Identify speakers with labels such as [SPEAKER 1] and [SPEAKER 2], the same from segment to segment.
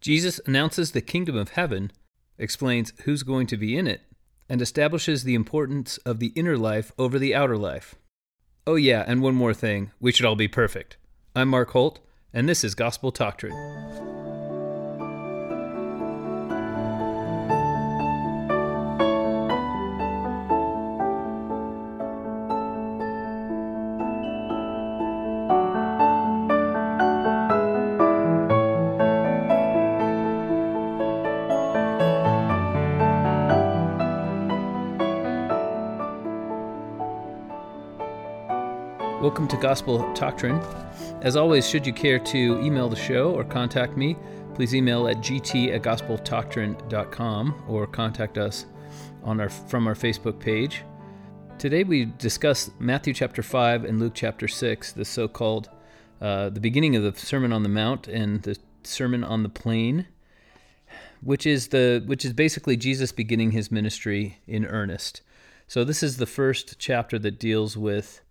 [SPEAKER 1] Jesus announces the kingdom of heaven, explains who's going to be in it, and establishes the importance of the inner life over the outer life. Oh, yeah, and one more thing we should all be perfect. I'm Mark Holt, and this is Gospel Doctrine. Welcome to Gospel Doctrine. As always, should you care to email the show or contact me, please email at gt at gospeldoctrine.com or contact us on our, from our Facebook page. Today we discuss Matthew chapter 5 and Luke chapter 6, the so called uh, the beginning of the Sermon on the Mount and the Sermon on the Plain, which is the which is basically Jesus beginning his ministry in earnest. So this is the first chapter that deals with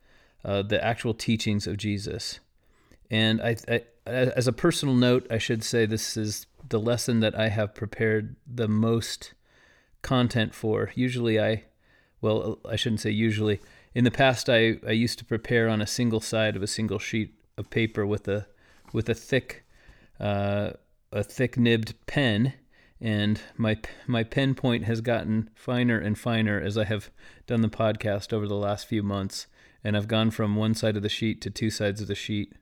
[SPEAKER 1] uh, the actual teachings of Jesus. And I, I, as a personal note, I should say this is the lesson that I have prepared the most content for. Usually, I, well, I shouldn't say usually. In the past, I, I used to prepare on a single side of a single sheet of paper with a with a thick uh, a thick nibbed pen, and my my pen point has gotten finer and finer as I have done the podcast over the last few months and I've gone from one side of the sheet to two sides of the sheet.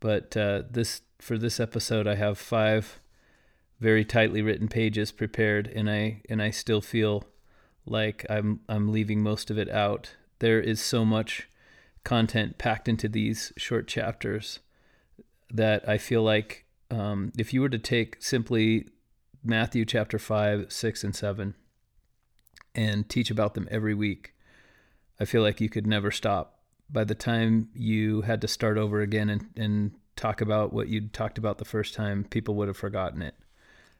[SPEAKER 1] But uh, this for this episode, I have five very tightly written pages prepared, and I and I still feel like I'm I'm leaving most of it out. There is so much content packed into these short chapters that I feel like um, if you were to take simply Matthew chapter five, six, and seven and teach about them every week, I feel like you could never stop. By the time you had to start over again and, and talk about what you'd talked about the first time, people would have forgotten it.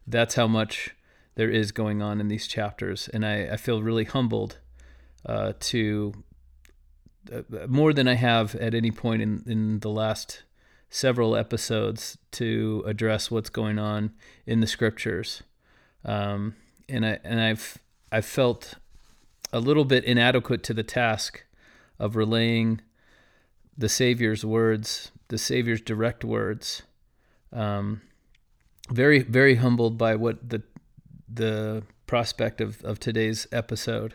[SPEAKER 1] That's how much there is going on in these chapters. And I, I feel really humbled uh, to uh, more than I have at any point in, in the last several episodes to address what's going on in the scriptures. Um, and I and I've I've felt a little bit inadequate to the task of relaying the Savior's words, the Savior's direct words. Um, very, very humbled by what the the prospect of, of today's episode.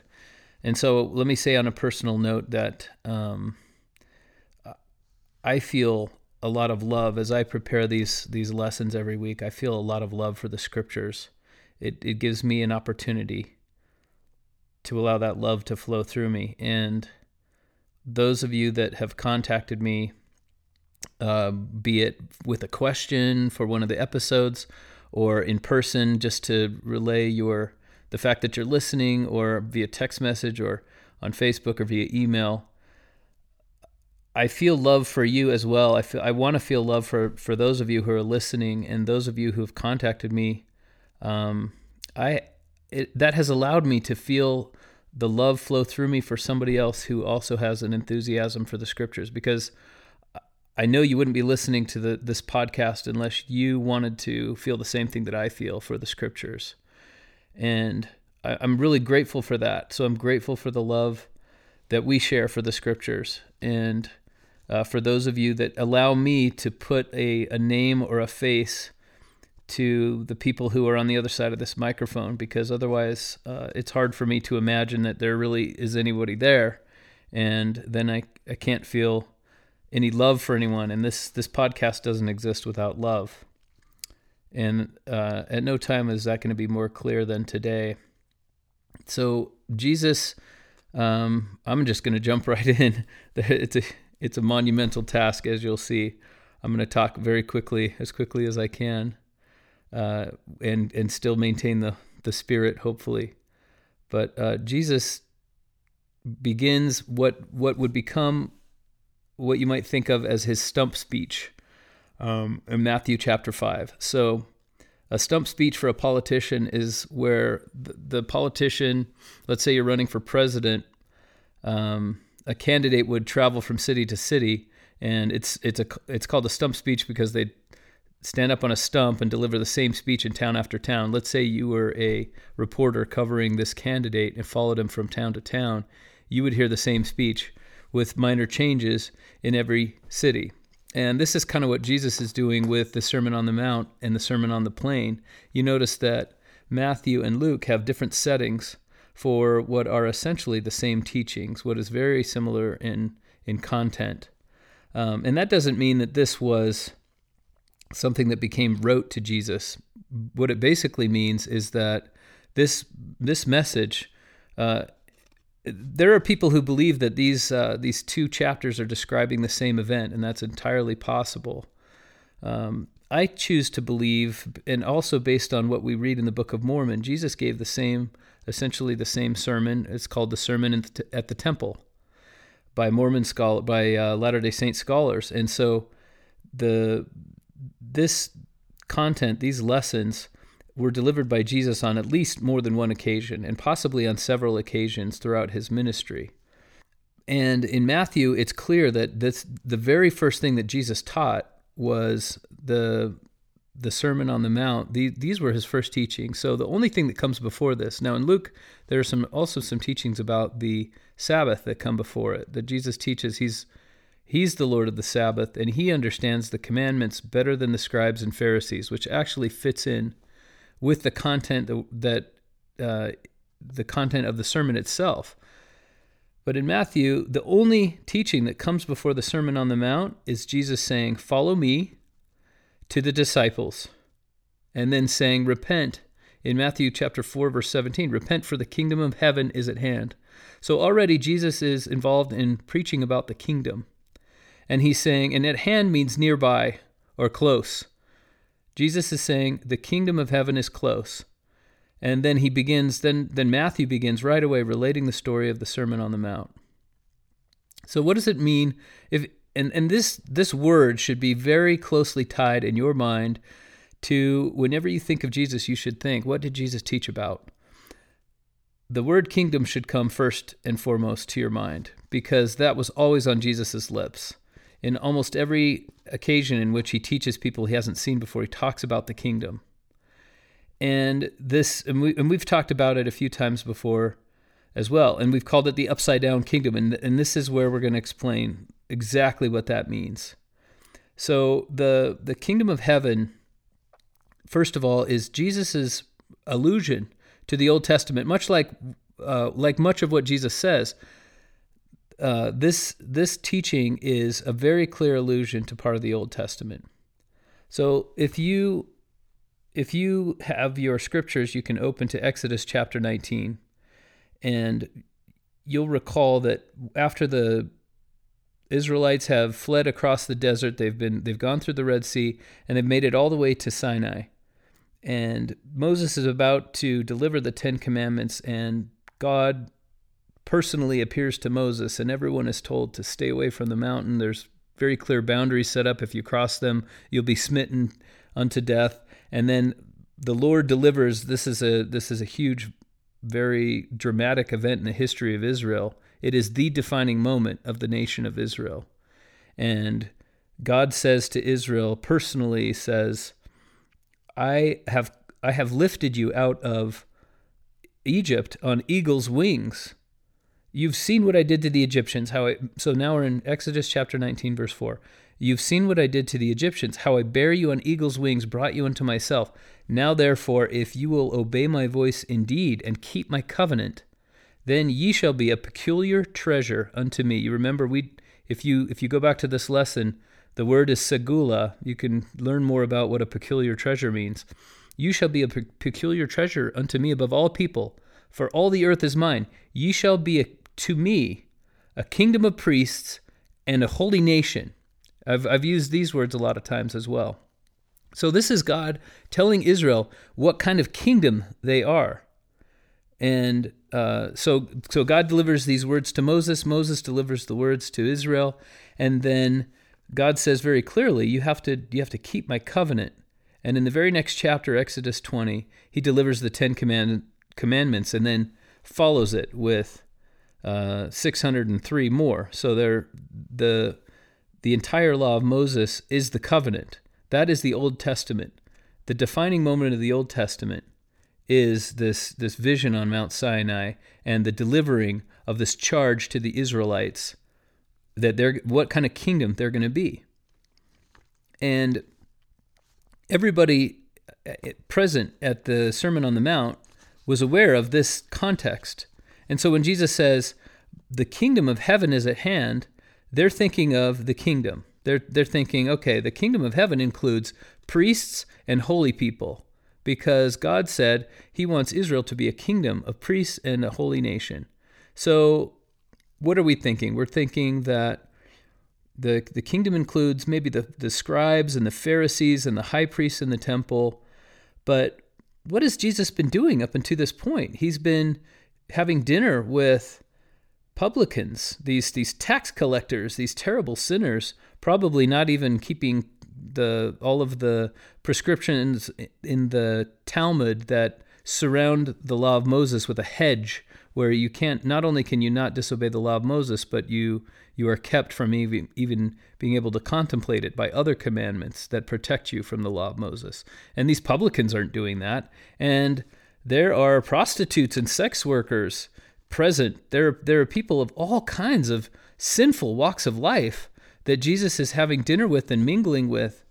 [SPEAKER 1] And so, let me say on a personal note that um, I feel a lot of love as I prepare these these lessons every week. I feel a lot of love for the scriptures. It it gives me an opportunity to allow that love to flow through me. And those of you that have contacted me, uh, be it with a question for one of the episodes or in person, just to relay your the fact that you're listening, or via text message, or on Facebook, or via email. I feel love for you as well. I feel I want to feel love for for those of you who are listening and those of you who have contacted me. Um, I it, that has allowed me to feel the love flow through me for somebody else who also has an enthusiasm for the scriptures because I know you wouldn't be listening to the, this podcast unless you wanted to feel the same thing that I feel for the scriptures. And I, I'm really grateful for that. So I'm grateful for the love that we share for the scriptures. And uh, for those of you that allow me to put a, a name or a face to the people who are on the other side of this microphone because otherwise uh, it's hard for me to imagine that there really is anybody there. And then I, I can't feel any love for anyone. And this this podcast doesn't exist without love. And uh, at no time is that going to be more clear than today. So jesus um, i'm just going to jump right in. It's a it's a monumental task as you'll see. I'm going to talk very quickly as quickly as i can uh, and and still maintain the the spirit, hopefully. But uh, Jesus begins what what would become what you might think of as his stump speech um, in Matthew chapter five. So. A stump speech for a politician is where the, the politician, let's say you're running for president, um, a candidate would travel from city to city, and it's it's a it's called a stump speech because they stand up on a stump and deliver the same speech in town after town. Let's say you were a reporter covering this candidate and followed him from town to town, you would hear the same speech with minor changes in every city. And this is kind of what Jesus is doing with the Sermon on the Mount and the Sermon on the Plain. You notice that Matthew and Luke have different settings for what are essentially the same teachings, what is very similar in, in content. Um, and that doesn't mean that this was something that became rote to Jesus. What it basically means is that this this message. Uh, there are people who believe that these uh, these two chapters are describing the same event, and that's entirely possible. Um, I choose to believe, and also based on what we read in the Book of Mormon, Jesus gave the same, essentially the same sermon. It's called the Sermon at the Temple by Mormon scholar, by uh, Latter Day Saint scholars, and so the this content, these lessons, were delivered by Jesus on at least more than one occasion, and possibly on several occasions throughout his ministry. And in Matthew, it's clear that this, the very first thing that Jesus taught was the the Sermon on the Mount. The, these were his first teachings. So the only thing that comes before this. Now in Luke, there are some also some teachings about the Sabbath that come before it. That Jesus teaches he's He's the Lord of the Sabbath, and he understands the commandments better than the scribes and Pharisees, which actually fits in with the content that uh, the content of the sermon itself. But in Matthew, the only teaching that comes before the Sermon on the Mount is Jesus saying, "Follow me," to the disciples, and then saying, "Repent." In Matthew chapter 4 verse 17, "Repent for the kingdom of heaven is at hand." So already Jesus is involved in preaching about the kingdom. And he's saying, and at hand means nearby or close. Jesus is saying, the kingdom of heaven is close. And then he begins, then, then Matthew begins right away relating the story of the Sermon on the Mount. So what does it mean if and, and this this word should be very closely tied in your mind to whenever you think of Jesus, you should think, what did Jesus teach about? The word kingdom should come first and foremost to your mind because that was always on Jesus' lips in almost every occasion in which he teaches people he hasn't seen before, he talks about the kingdom. And this, and, we, and we've talked about it a few times before as well, and we've called it the upside down kingdom. And, and this is where we're going to explain exactly what that means. So, the, the kingdom of heaven, first of all, is Jesus's allusion to the Old Testament, much like, uh, like much of what Jesus says uh, this this teaching is a very clear allusion to part of the Old Testament. So if you if you have your scriptures, you can open to Exodus chapter 19, and you'll recall that after the Israelites have fled across the desert, they've been they've gone through the Red Sea, and they've made it all the way to Sinai. And Moses is about to deliver the Ten Commandments, and God personally appears to Moses, and everyone is told to stay away from the mountain. There's very clear boundaries set up. If you cross them, you'll be smitten unto death. And then the Lord delivers. This is a this is a huge, very dramatic event in the history of Israel. It is the defining moment of the nation of Israel. And God says to Israel personally says, I have I have lifted you out of Egypt on eagle's wings. You've seen what I did to the Egyptians, how I so now we're in Exodus chapter 19 verse 4. You've seen what I did to the Egyptians, how I bare you on eagle's wings, brought you unto myself. Now therefore, if you will obey my voice indeed and keep my covenant, then ye shall be a peculiar treasure unto me. You remember we if you if you go back to this lesson, the word is segula. You can learn more about what a peculiar treasure means. You shall be a pe- peculiar treasure unto me above all people, for all the earth is mine. Ye shall be a to me a kingdom of priests and a holy nation. I've, I've used these words a lot of times as well. So, this is God telling Israel what kind of kingdom they are. And uh, so, so God delivers these words to Moses. Moses delivers the words to Israel, and then God says very clearly, "You have to, you have to keep my covenant." And in the very next chapter, Exodus 20, He delivers the Ten Command, Commandments, and then follows it with uh, 603 more. So there, the the entire law of Moses is the covenant That is the Old Testament. The defining moment of the Old Testament is this this vision on Mount Sinai and the delivering of this charge to the Israelites that they're what kind of kingdom they're going to be. And everybody uh, present at the Sermon on the Mount was aware of this context. And so when Jesus says the kingdom of heaven is at hand, they're thinking of the kingdom. They're they're thinking, okay, the kingdom of heaven includes priests and holy people because God said he wants Israel to be a kingdom of priests and a holy nation. So, what are we thinking? We're thinking that the, the kingdom includes maybe the, the scribes and the Pharisees and the high priests in the temple. But what has Jesus been doing up until this point? He's been having dinner with publicans, these, these tax collectors, these terrible sinners, probably not even keeping the all of the prescriptions in the Talmud that surround the law of Moses with a hedge where you can't not only can you not disobey the law of Moses but you you are kept from even, even being able to contemplate it by other commandments that protect you from the law of Moses. And these publicans aren't doing that. And there are prostitutes and sex workers present. There, there are people of all kinds of sinful walks of life that Jesus is having dinner with and mingling with.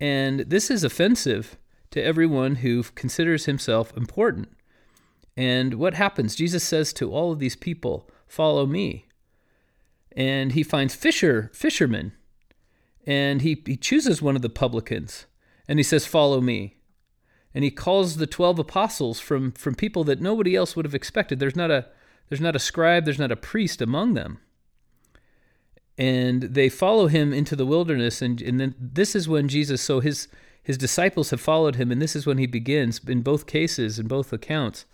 [SPEAKER 1] And this is offensive to everyone who considers himself important. And what happens? Jesus says to all of these people, Follow me. And he finds fisher fishermen. And he, he chooses one of the publicans and he says, Follow me. And he calls the twelve apostles from, from people that nobody else would have expected. There's not a there's not a scribe, there's not a priest among them and they follow him into the wilderness and, and then this is when jesus so his his disciples have followed him and this is when he begins in both cases in both accounts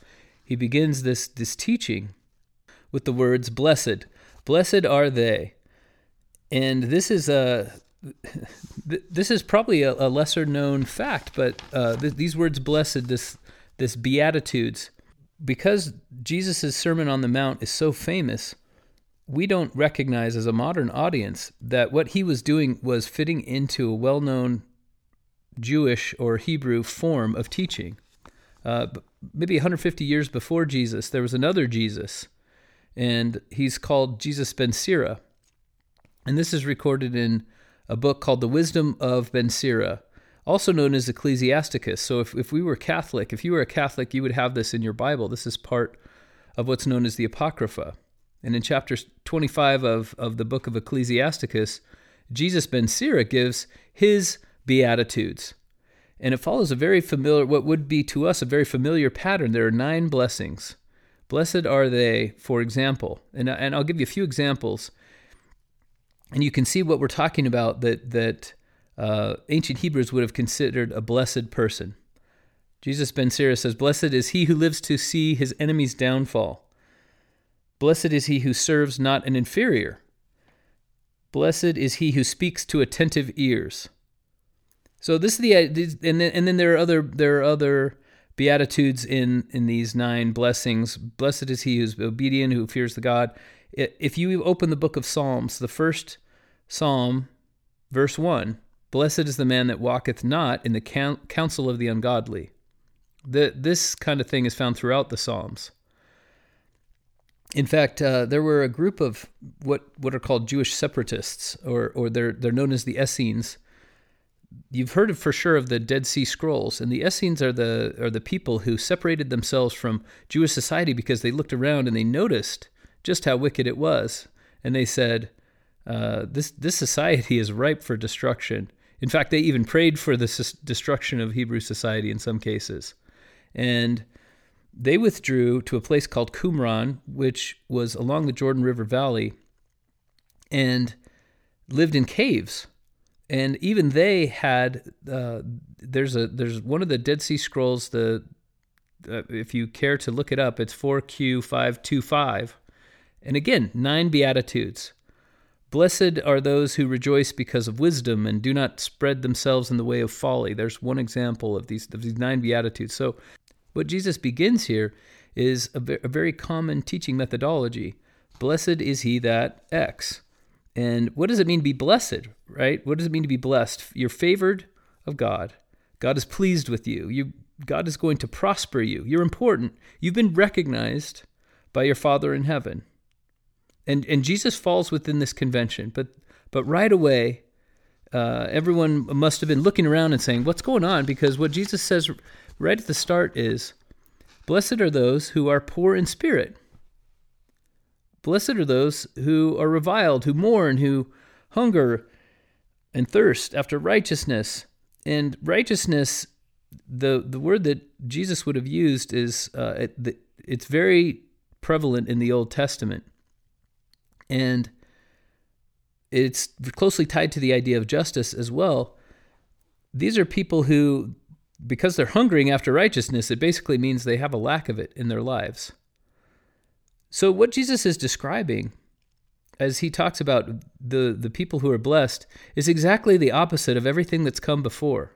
[SPEAKER 1] he begins this this teaching with the words blessed blessed are they and this is a this is probably a, a lesser known fact but uh, th- these words blessed this this beatitudes because jesus' sermon on the mount is so famous we don't recognize as a modern audience that what he was doing was fitting into a well known Jewish or Hebrew form of teaching. Uh, maybe 150 years before Jesus, there was another Jesus, and he's called Jesus ben Sira. And this is recorded in a book called The Wisdom of Ben Sira, also known as Ecclesiasticus. So if, if we were Catholic, if you were a Catholic, you would have this in your Bible. This is part of what's known as the Apocrypha. And in chapter 25 of, of the book of Ecclesiasticus, Jesus ben Sira gives his Beatitudes. And it follows a very familiar, what would be to us a very familiar pattern. There are nine blessings. Blessed are they, for example. And, and I'll give you a few examples. And you can see what we're talking about that, that uh, ancient Hebrews would have considered a blessed person. Jesus ben Sira says, Blessed is he who lives to see his enemy's downfall. Blessed is he who serves not an inferior. Blessed is he who speaks to attentive ears. So this is the and then and then there are other there are other beatitudes in in these nine blessings. Blessed is he who's obedient, who fears the God. If you open the book of Psalms, the first psalm, verse one, blessed is the man that walketh not in the counsel of the ungodly. The, this kind of thing is found throughout the Psalms. In fact, uh, there were a group of what, what are called Jewish separatists, or, or they're, they're known as the Essenes. You've heard of, for sure of the Dead Sea Scrolls, and the Essenes are the, are the people who separated themselves from Jewish society because they looked around and they noticed just how wicked it was. And they said, uh, this, this society is ripe for destruction. In fact, they even prayed for the destruction of Hebrew society in some cases. And they withdrew to a place called Qumran, which was along the Jordan River Valley, and lived in caves. And even they had uh, there's a there's one of the Dead Sea Scrolls. The uh, if you care to look it up, it's 4Q525, and again nine beatitudes. Blessed are those who rejoice because of wisdom and do not spread themselves in the way of folly. There's one example of these of these nine beatitudes. So what Jesus begins here is a, a very common teaching methodology. Blessed is he that X. And what does it mean to be blessed, right? What does it mean to be blessed? You're favored of God. God is pleased with you. You God is going to prosper you. You're important. You've been recognized by your Father in heaven. And and Jesus falls within this convention, but but right away uh, everyone must have been looking around and saying, "What's going on?" Because what Jesus says right at the start is, "Blessed are those who are poor in spirit. Blessed are those who are reviled, who mourn, who hunger and thirst after righteousness." And righteousness, the the word that Jesus would have used is uh, it, it's very prevalent in the Old Testament, and it's closely tied to the idea of justice as well. These are people who, because they're hungering after righteousness, it basically means they have a lack of it in their lives. So, what Jesus is describing as he talks about the, the people who are blessed is exactly the opposite of everything that's come before.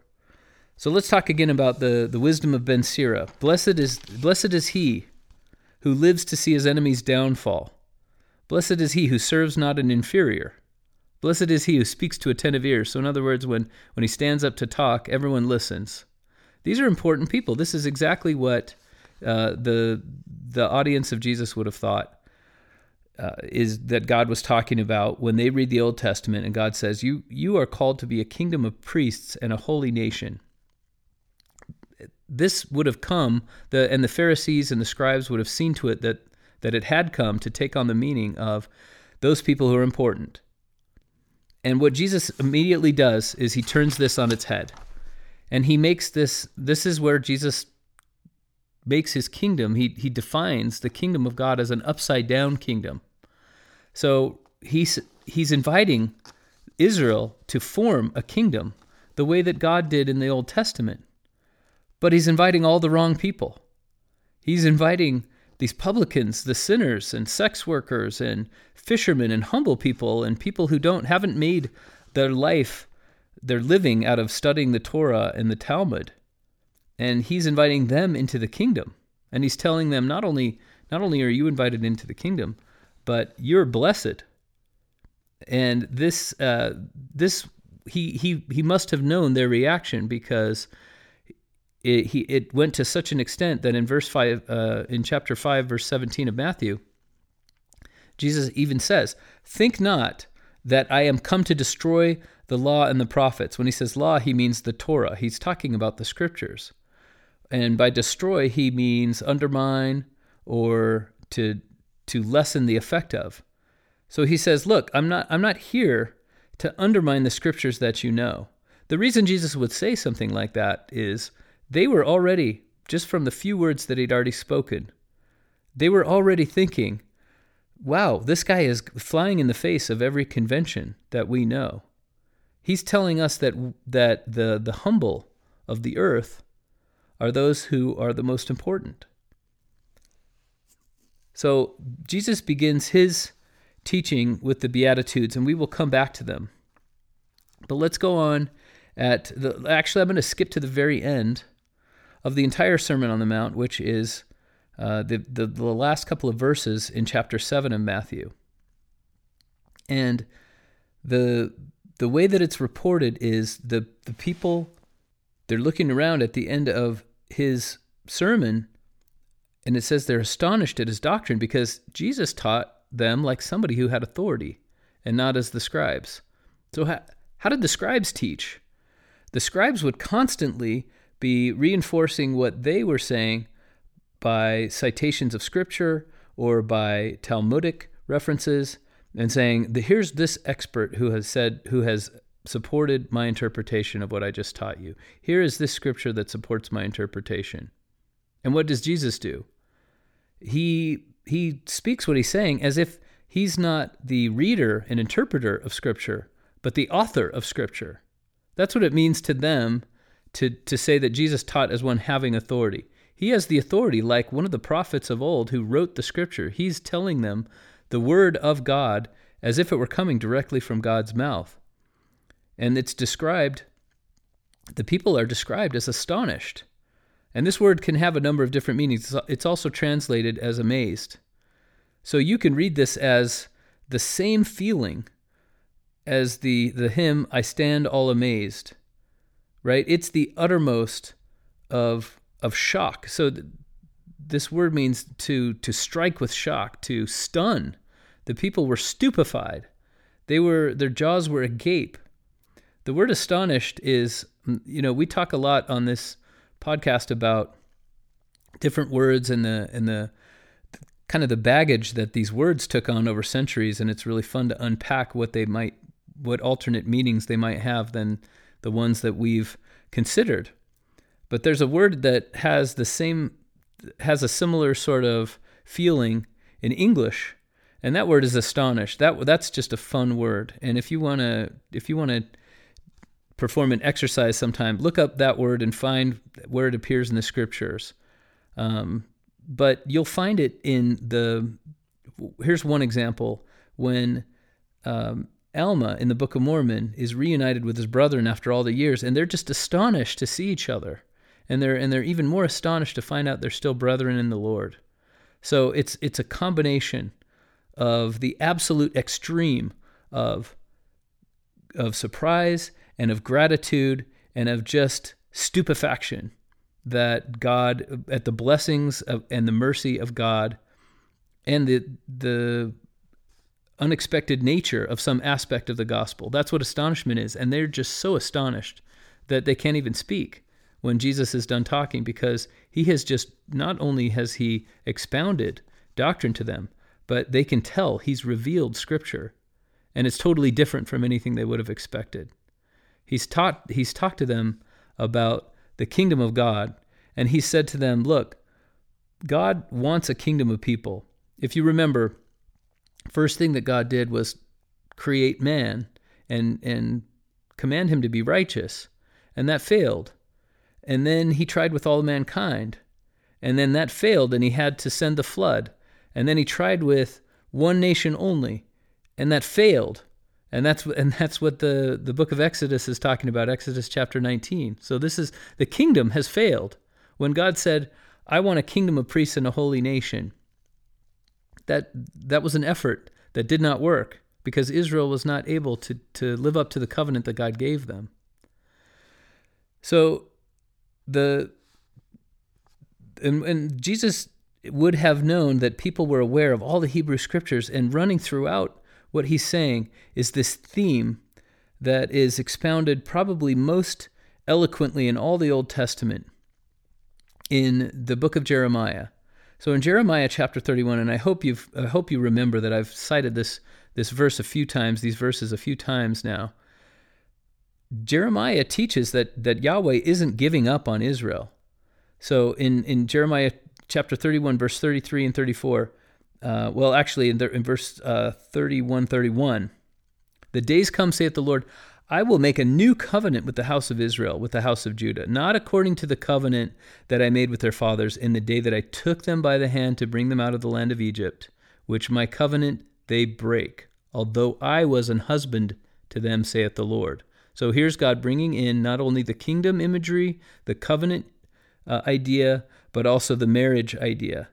[SPEAKER 1] So let's talk again about the, the wisdom of Ben Sira. Blessed is blessed is he who lives to see his enemies' downfall. Blessed is he who serves not an inferior. Blessed is he who speaks to attentive ears. So, in other words, when, when he stands up to talk, everyone listens. These are important people. This is exactly what uh, the, the audience of Jesus would have thought uh, is that God was talking about when they read the Old Testament and God says, you, you are called to be a kingdom of priests and a holy nation. This would have come, the, and the Pharisees and the scribes would have seen to it that, that it had come to take on the meaning of those people who are important and what Jesus immediately does is he turns this on its head. And he makes this this is where Jesus makes his kingdom. He he defines the kingdom of God as an upside down kingdom. So he's he's inviting Israel to form a kingdom the way that God did in the Old Testament. But he's inviting all the wrong people. He's inviting these publicans, the sinners and sex workers and fishermen and humble people and people who don't haven't made their life their living out of studying the Torah and the Talmud. And he's inviting them into the kingdom. And he's telling them not only not only are you invited into the kingdom, but you're blessed. And this uh, this he he he must have known their reaction because it, he, it went to such an extent that in verse 5 uh, in chapter 5 verse 17 of matthew jesus even says think not that i am come to destroy the law and the prophets. When he says law he means the torah. He's talking about the scriptures. And by destroy he means undermine or to to lessen the effect of. So he says look i'm not i'm not here to undermine the scriptures that you know. The reason jesus would say something like that is they were already, just from the few words that he'd already spoken, they were already thinking, wow, this guy is flying in the face of every convention that we know. He's telling us that, that the, the humble of the earth are those who are the most important. So Jesus begins his teaching with the Beatitudes, and we will come back to them. But let's go on at the. Actually, I'm going to skip to the very end of the entire Sermon on the Mount, which is uh, the, the, the last couple of verses in chapter 7 of Matthew. And the, the way that it's reported is the, the people, they're looking around at the end of his sermon, and it says they're astonished at his doctrine because Jesus taught them like somebody who had authority and not as the scribes. So, how, how did the scribes teach? The scribes would constantly be reinforcing what they were saying by citations of scripture or by Talmudic references and saying, here's this expert who has said, who has supported my interpretation of what I just taught you. Here is this scripture that supports my interpretation. And what does Jesus do? He he speaks what he's saying as if he's not the reader and interpreter of scripture, but the author of scripture. That's what it means to them to, to say that Jesus taught as one having authority. He has the authority, like one of the prophets of old who wrote the scripture. He's telling them the word of God as if it were coming directly from God's mouth. And it's described, the people are described as astonished. And this word can have a number of different meanings. It's also translated as amazed. So you can read this as the same feeling as the, the hymn, I Stand All Amazed right? It's the uttermost of of shock. So th- this word means to to strike with shock, to stun. The people were stupefied. They were their jaws were agape. The word astonished is mm, you know, we talk a lot on this podcast about different words and the and the kind of the baggage that these words took on over centuries and it's really fun to unpack what they might what alternate meanings they might have than the ones that we've considered. But there's a word that has the same has a similar sort of feeling in English, and that word is astonished. That that's just a fun word. And if you want to if you want to perform an exercise sometime, look up that word and find where it appears in the scriptures. Um, but you'll find it in the. Here's one example when um, Alma in the Book of Mormon is reunited with his brethren after all the years, and they're just astonished to see each other, and they're and they're even more astonished to find out they're still brethren in the Lord. So it's it's a combination of the absolute extreme of of surprise and of gratitude and of just stupefaction that God at the blessings of, and the mercy of God and the the unexpected nature of some aspect of the gospel. That's what astonishment is. And they're just so astonished that they can't even speak when Jesus is done talking because he has just not only has he expounded doctrine to them, but they can tell he's revealed scripture and it's totally different from anything they would have expected. He's taught he's talked to them about the kingdom of God and he said to them, "Look, God wants a kingdom of people. If you remember, first thing that God did was create man and and command him to be righteous, and that failed. And then he tried with all mankind, and then that failed, and he had to send the flood. And then he tried with one nation only, and that failed. And that's and that's what the the book of Exodus is talking about, Exodus chapter 19. So this is the kingdom has failed. When God said, "I want a kingdom of priests and a holy nation," that that was an effort that did not work because Israel was not able to to live up to the covenant that God gave them. So the and, and Jesus would have known that people were aware of all the Hebrew scriptures and running throughout what he's saying is this theme that is expounded probably most eloquently in all the Old Testament in the book of Jeremiah. So in Jeremiah chapter 31, and I hope you I hope you remember that I've cited this this verse a few times, these verses a few times now. Jeremiah teaches that that Yahweh isn't giving up on Israel. So in in Jeremiah chapter 31, verse 33 and 34, uh, well, actually in, the, in verse uh, 31, 31, the days come, saith the Lord, I will make a new covenant with the house of Israel, with the house of Judah, not according to the covenant that I made with their fathers in the day that I took them by the hand to bring them out of the land of Egypt, which my covenant they break, although I was an husband to them, saith the Lord. So here's God bringing in not only the kingdom imagery, the covenant uh, idea, but also the marriage idea.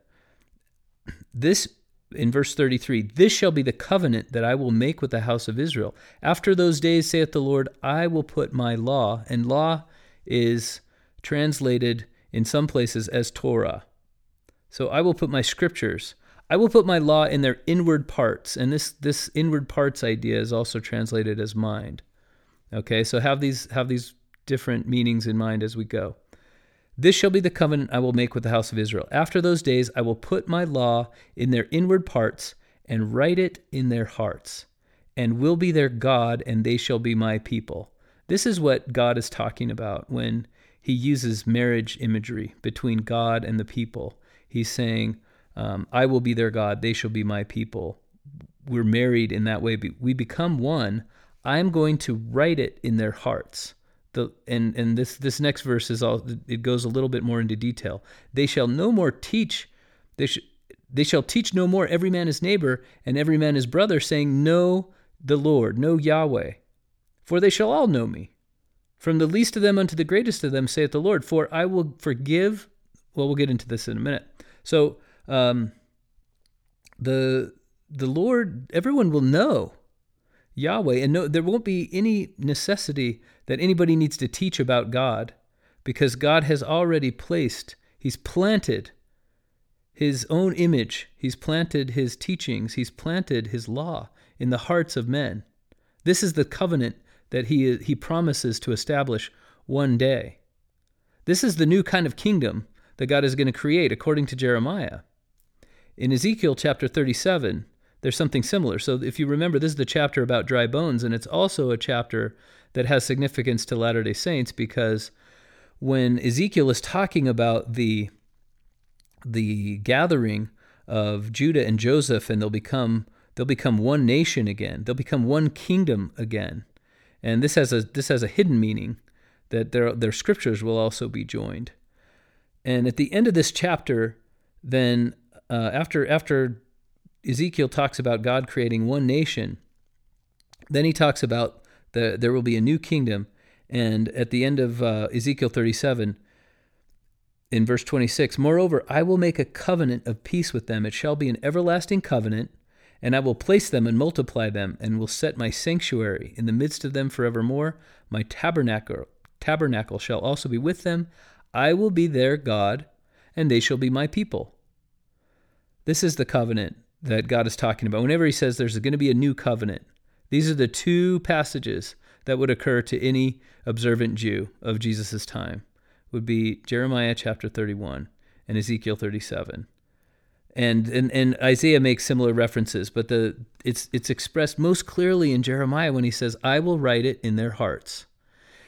[SPEAKER 1] This in verse 33 This shall be the covenant that I will make with the house of Israel. After those days, saith the Lord, I will put my law, and law is translated in some places as Torah. So I will put my scriptures. I will put my law in their inward parts, and this this inward parts idea is also translated as mind. Okay, so have these have these different meanings in mind as we go. This shall be the covenant I will make with the house of Israel. After those days, I will put my law in their inward parts and write it in their hearts, and will be their God, and they shall be my people. This is what God is talking about when he uses marriage imagery between God and the people. He's saying, um, I will be their God, they shall be my people. We're married in that way. We become one. I'm going to write it in their hearts the and and this this next verse is all it goes a little bit more into detail. They shall no more teach they sh, they shall teach no more every man his neighbor and every man his brother saying know the Lord know Yahweh for they shall all know me from the least of them unto the greatest of them saith the Lord for I will forgive well we'll get into this in a minute. So um the the Lord everyone will know Yahweh, and no, there won't be any necessity that anybody needs to teach about God because God has already placed, He's planted His own image, He's planted His teachings, He's planted His law in the hearts of men. This is the covenant that He, he promises to establish one day. This is the new kind of kingdom that God is going to create, according to Jeremiah. In Ezekiel chapter 37, there's something similar. So if you remember, this is the chapter about dry bones, and it's also a chapter that has significance to Latter day Saints because when Ezekiel is talking about the the gathering of Judah and Joseph, and they'll become they'll become one nation again. They'll become one kingdom again. And this has a this has a hidden meaning that their their scriptures will also be joined. And at the end of this chapter, then uh, after after Ezekiel talks about God creating one nation, then he talks about the there will be a new kingdom. And at the end of uh, Ezekiel 37, in verse 26, moreover, I will make a covenant of peace with them. It shall be an everlasting covenant, and I will place them and multiply them, and will set my sanctuary in the midst of them forevermore. My tabernacle tabernacle shall also be with them. I will be their God, and they shall be my people. This is the covenant that God is talking about. Whenever he says there's going to be a new covenant, these are the two passages that would occur to any observant Jew of Jesus' time would be Jeremiah chapter 31 and Ezekiel 37. And, and and Isaiah makes similar references, but the it's it's expressed most clearly in Jeremiah when he says, "I will write it in their hearts."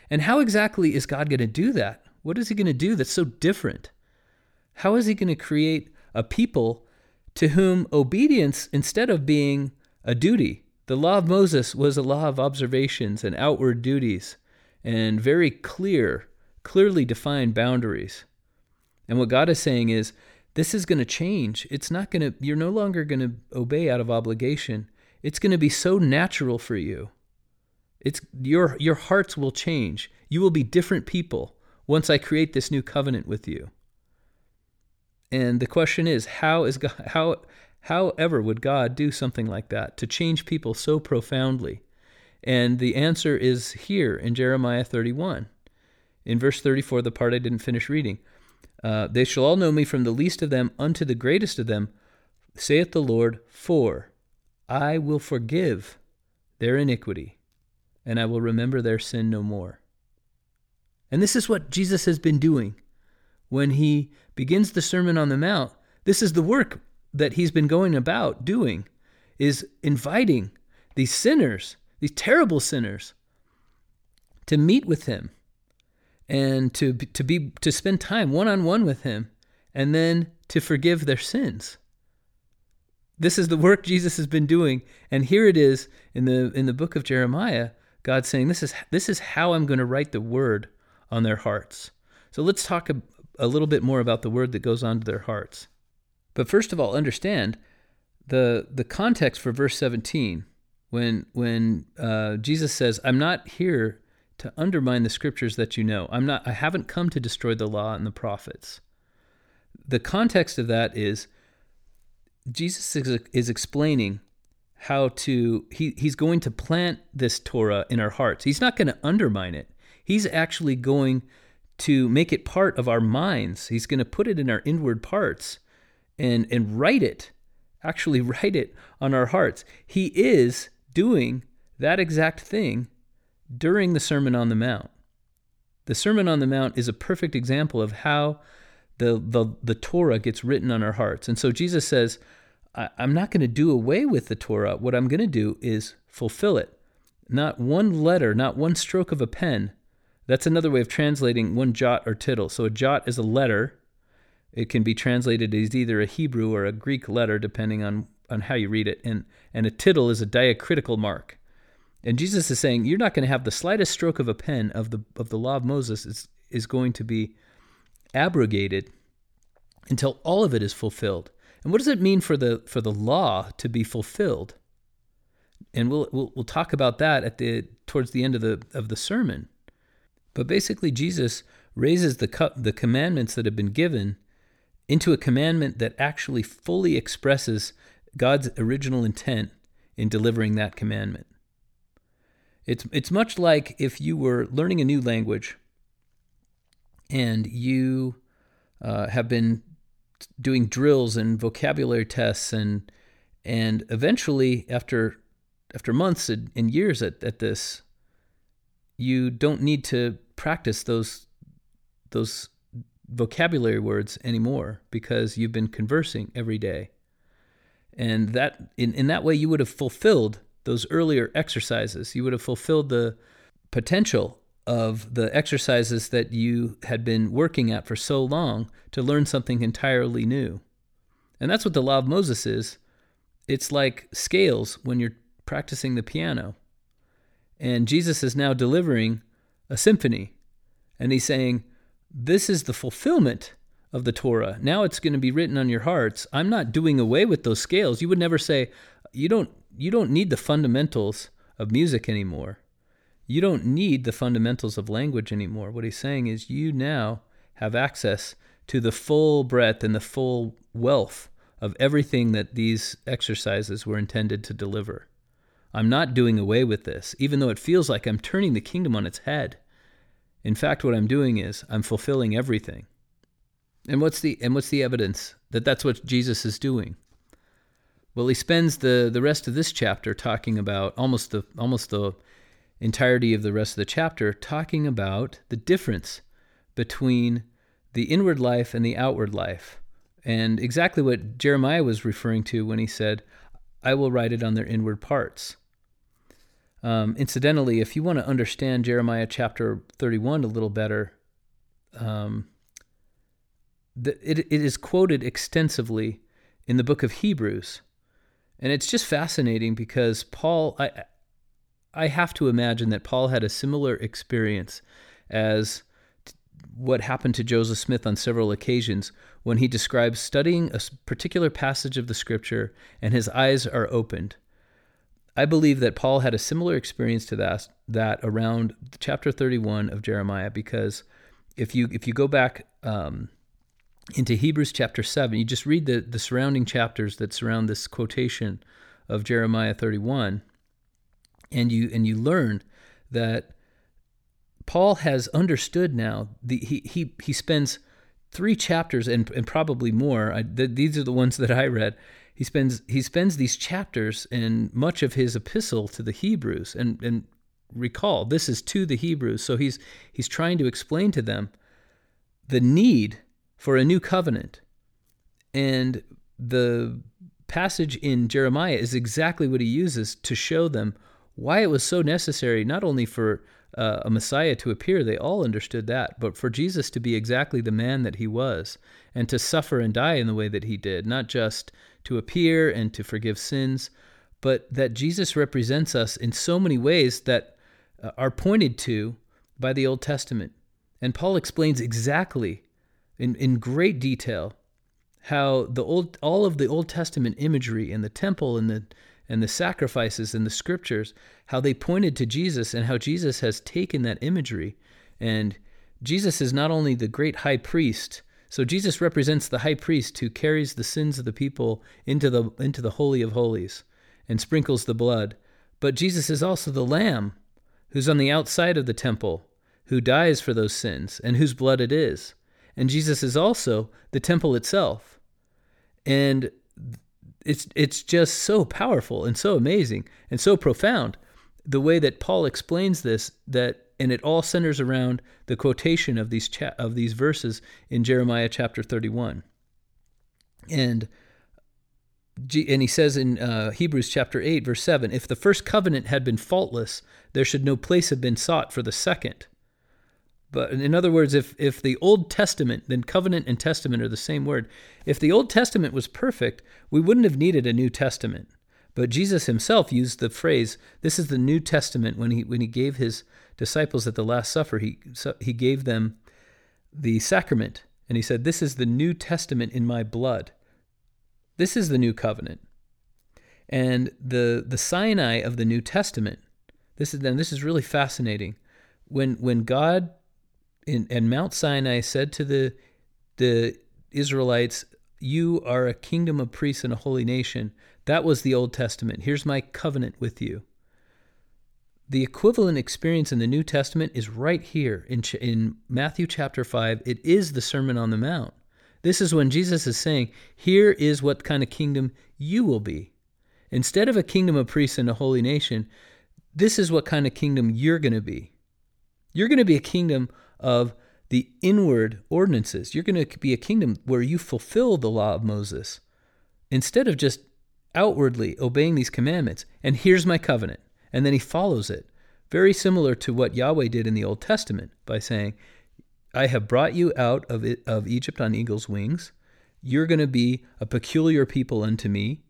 [SPEAKER 1] And how exactly is God going to do that? What is he going to do that's so different? How is he going to create a people to whom obedience, instead of being a duty, the law of Moses was a law of observations and outward duties and very clear clearly defined boundaries. And what God is saying is, this is going to change. It's not going to, you're no longer going to obey out of obligation. It's going to be so natural for you. It's your your hearts will change. You will be different people once I create this new covenant with you. And the question is, how is God how however would God do something like that to change people so profoundly? And the answer is here in Jeremiah 31. In verse 34, the part I didn't finish reading, uh, they shall all know me from the least of them unto the greatest of them, saith the Lord, for I will forgive their iniquity, and I will remember their sin no more. And this is what Jesus has been doing. When he begins the Sermon on the Mount, this is the work that he's been going about doing, is inviting these sinners, these terrible sinners, to meet with him and to to be to spend time one on one with him and then to forgive their sins. This is the work Jesus has been doing and here it is in the in the book of Jeremiah God saying this is this is how I'm going to write the word on their hearts. So let's talk a, a little bit more about the word that goes onto their hearts. But first of all understand the the context for verse 17 when when uh, Jesus says I'm not here to undermine the scriptures that you know. I'm not I haven't come to destroy the law and the prophets. The context of that is Jesus is, is explaining how to he, he's going to plant this Torah in our hearts. He's not going to undermine it. He's actually going to make it part of our minds. He's going to put it in our inward parts and and write it. Actually write it on our hearts. He is doing that exact thing during the Sermon on the Mount. The Sermon on the Mount is a perfect example of how the, the, the Torah gets written on our hearts. And so Jesus says, I'm not going to do away with the Torah. What I'm going to do is fulfill it. Not one letter, not one stroke of a pen. That's another way of translating one jot or tittle. So a jot is a letter. It can be translated as either a Hebrew or a Greek letter, depending on, on how you read it. And, and a tittle is a diacritical mark. And Jesus is saying you're not going to have the slightest stroke of a pen of the of the law of Moses is is going to be abrogated until all of it is fulfilled. And what does it mean for the for the law to be fulfilled? And we'll we'll, we'll talk about that at the towards the end of the of the sermon. But basically Jesus raises the the commandments that have been given into a commandment that actually fully expresses God's original intent in delivering that commandment. It's it's much like if you were learning a new language and you uh, have been doing drills and vocabulary tests and and eventually after after months and, and years at, at this you don't need to practice those those vocabulary words anymore because you've been conversing every day and that in, in that way you would have fulfilled those earlier exercises you would have fulfilled the potential of the exercises that you had been working at for so long to learn something entirely new. And that's what the law of Moses is. It's like scales when you're practicing the piano. And Jesus is now delivering a symphony. And he's saying, This is the fulfillment of the Torah. Now it's going to be written on your hearts. I'm not doing away with those scales. You would never say, you don't, you don't need the fundamentals of music anymore. You don't need the fundamentals of language anymore. What he's saying is you now have access to the full breadth and the full wealth of everything that these exercises were intended to deliver. I'm not doing away with this, even though it feels like I'm turning the kingdom on its head. In fact, what I'm doing is I'm fulfilling everything. And what's the and what's the evidence that that's what Jesus is doing? Well, he spends the the rest of this chapter talking about almost the almost the entirety of the rest of the chapter talking about the difference between the inward life and the outward life. And exactly what Jeremiah was referring to when he said, I will write it on their inward parts. Um, incidentally, if you want to understand Jeremiah chapter 31 a little better, um, the, it, it is quoted extensively in the book of Hebrews. And it's just fascinating because Paul, I, I have to imagine that Paul had a similar experience as what happened to Joseph Smith on several occasions when he describes studying a particular passage of the scripture and his eyes are opened. I believe that Paul had a similar experience to that, that around chapter 31 of Jeremiah because if you if you go back um, into Hebrews chapter 7, you just read the, the surrounding chapters that surround this quotation of Jeremiah 31, and you and you learn that Paul has understood now. The, he he he spends three chapters and and probably more. I, the, these are the ones that I read. He spends he spends these chapters in much of his epistle to the Hebrews, and and recall this is to the Hebrews. So he's he's trying to explain to them the need for a new covenant, and the passage in Jeremiah is exactly what he uses to show them why it was so necessary not only for uh, a Messiah to appear, they all understood that, but for Jesus to be exactly the man that he was and to suffer and die in the way that he did, not just to appear and to forgive sins, but that Jesus represents us in so many ways that uh, are pointed to by the Old Testament. And Paul explains exactly in, in great detail how the old all of the Old Testament imagery in the temple and the and the sacrifices and the scriptures, how they pointed to Jesus and how Jesus has taken that imagery. And Jesus is not only the great high priest, so Jesus represents the high priest who carries the sins of the people into the into the holy of holies and sprinkles the blood, but Jesus is also the lamb who's on the outside of the temple, who dies for those sins and whose blood it is. And Jesus is also the temple itself. And it's it's just so powerful and so amazing and so profound the way that Paul explains this that and it all centers around the quotation of these cha- of these verses in Jeremiah chapter 31 and and he says in uh, Hebrews chapter 8 verse 7 if the first covenant had been faultless there should no place have been sought for the second but in other words, if, if the Old Testament, then covenant and testament are the same word. If the Old Testament was perfect, we wouldn't have needed a New Testament. But Jesus himself used the phrase, this is the New Testament, when he, when he gave his disciples at the Last Supper, he, he gave them the sacrament. And he said, This is the New Testament in my blood. This is the new covenant. And the, the Sinai of the New Testament, this is, then this is really fascinating. When, when God in, and Mount Sinai said to the the Israelites, "You are a kingdom of priests and a holy nation." That was the Old Testament. Here's my covenant with you. the equivalent experience in the New Testament is right here in, in Matthew chapter 5. It is the Sermon on the Mount. This is when Jesus is saying, Here is what kind of kingdom you will be. Instead of a kingdom of priests and a holy nation, this is what kind of kingdom you're going to be. You're going to be a kingdom of the inward ordinances. You're going to be a kingdom where you fulfill the law of Moses instead of just outwardly obeying these commandments. And here's my covenant. And then he follows it. Very similar to what Yahweh did in the Old Testament by saying, I have brought you out of, it, of Egypt on eagle's wings. You're going to be a peculiar people unto me.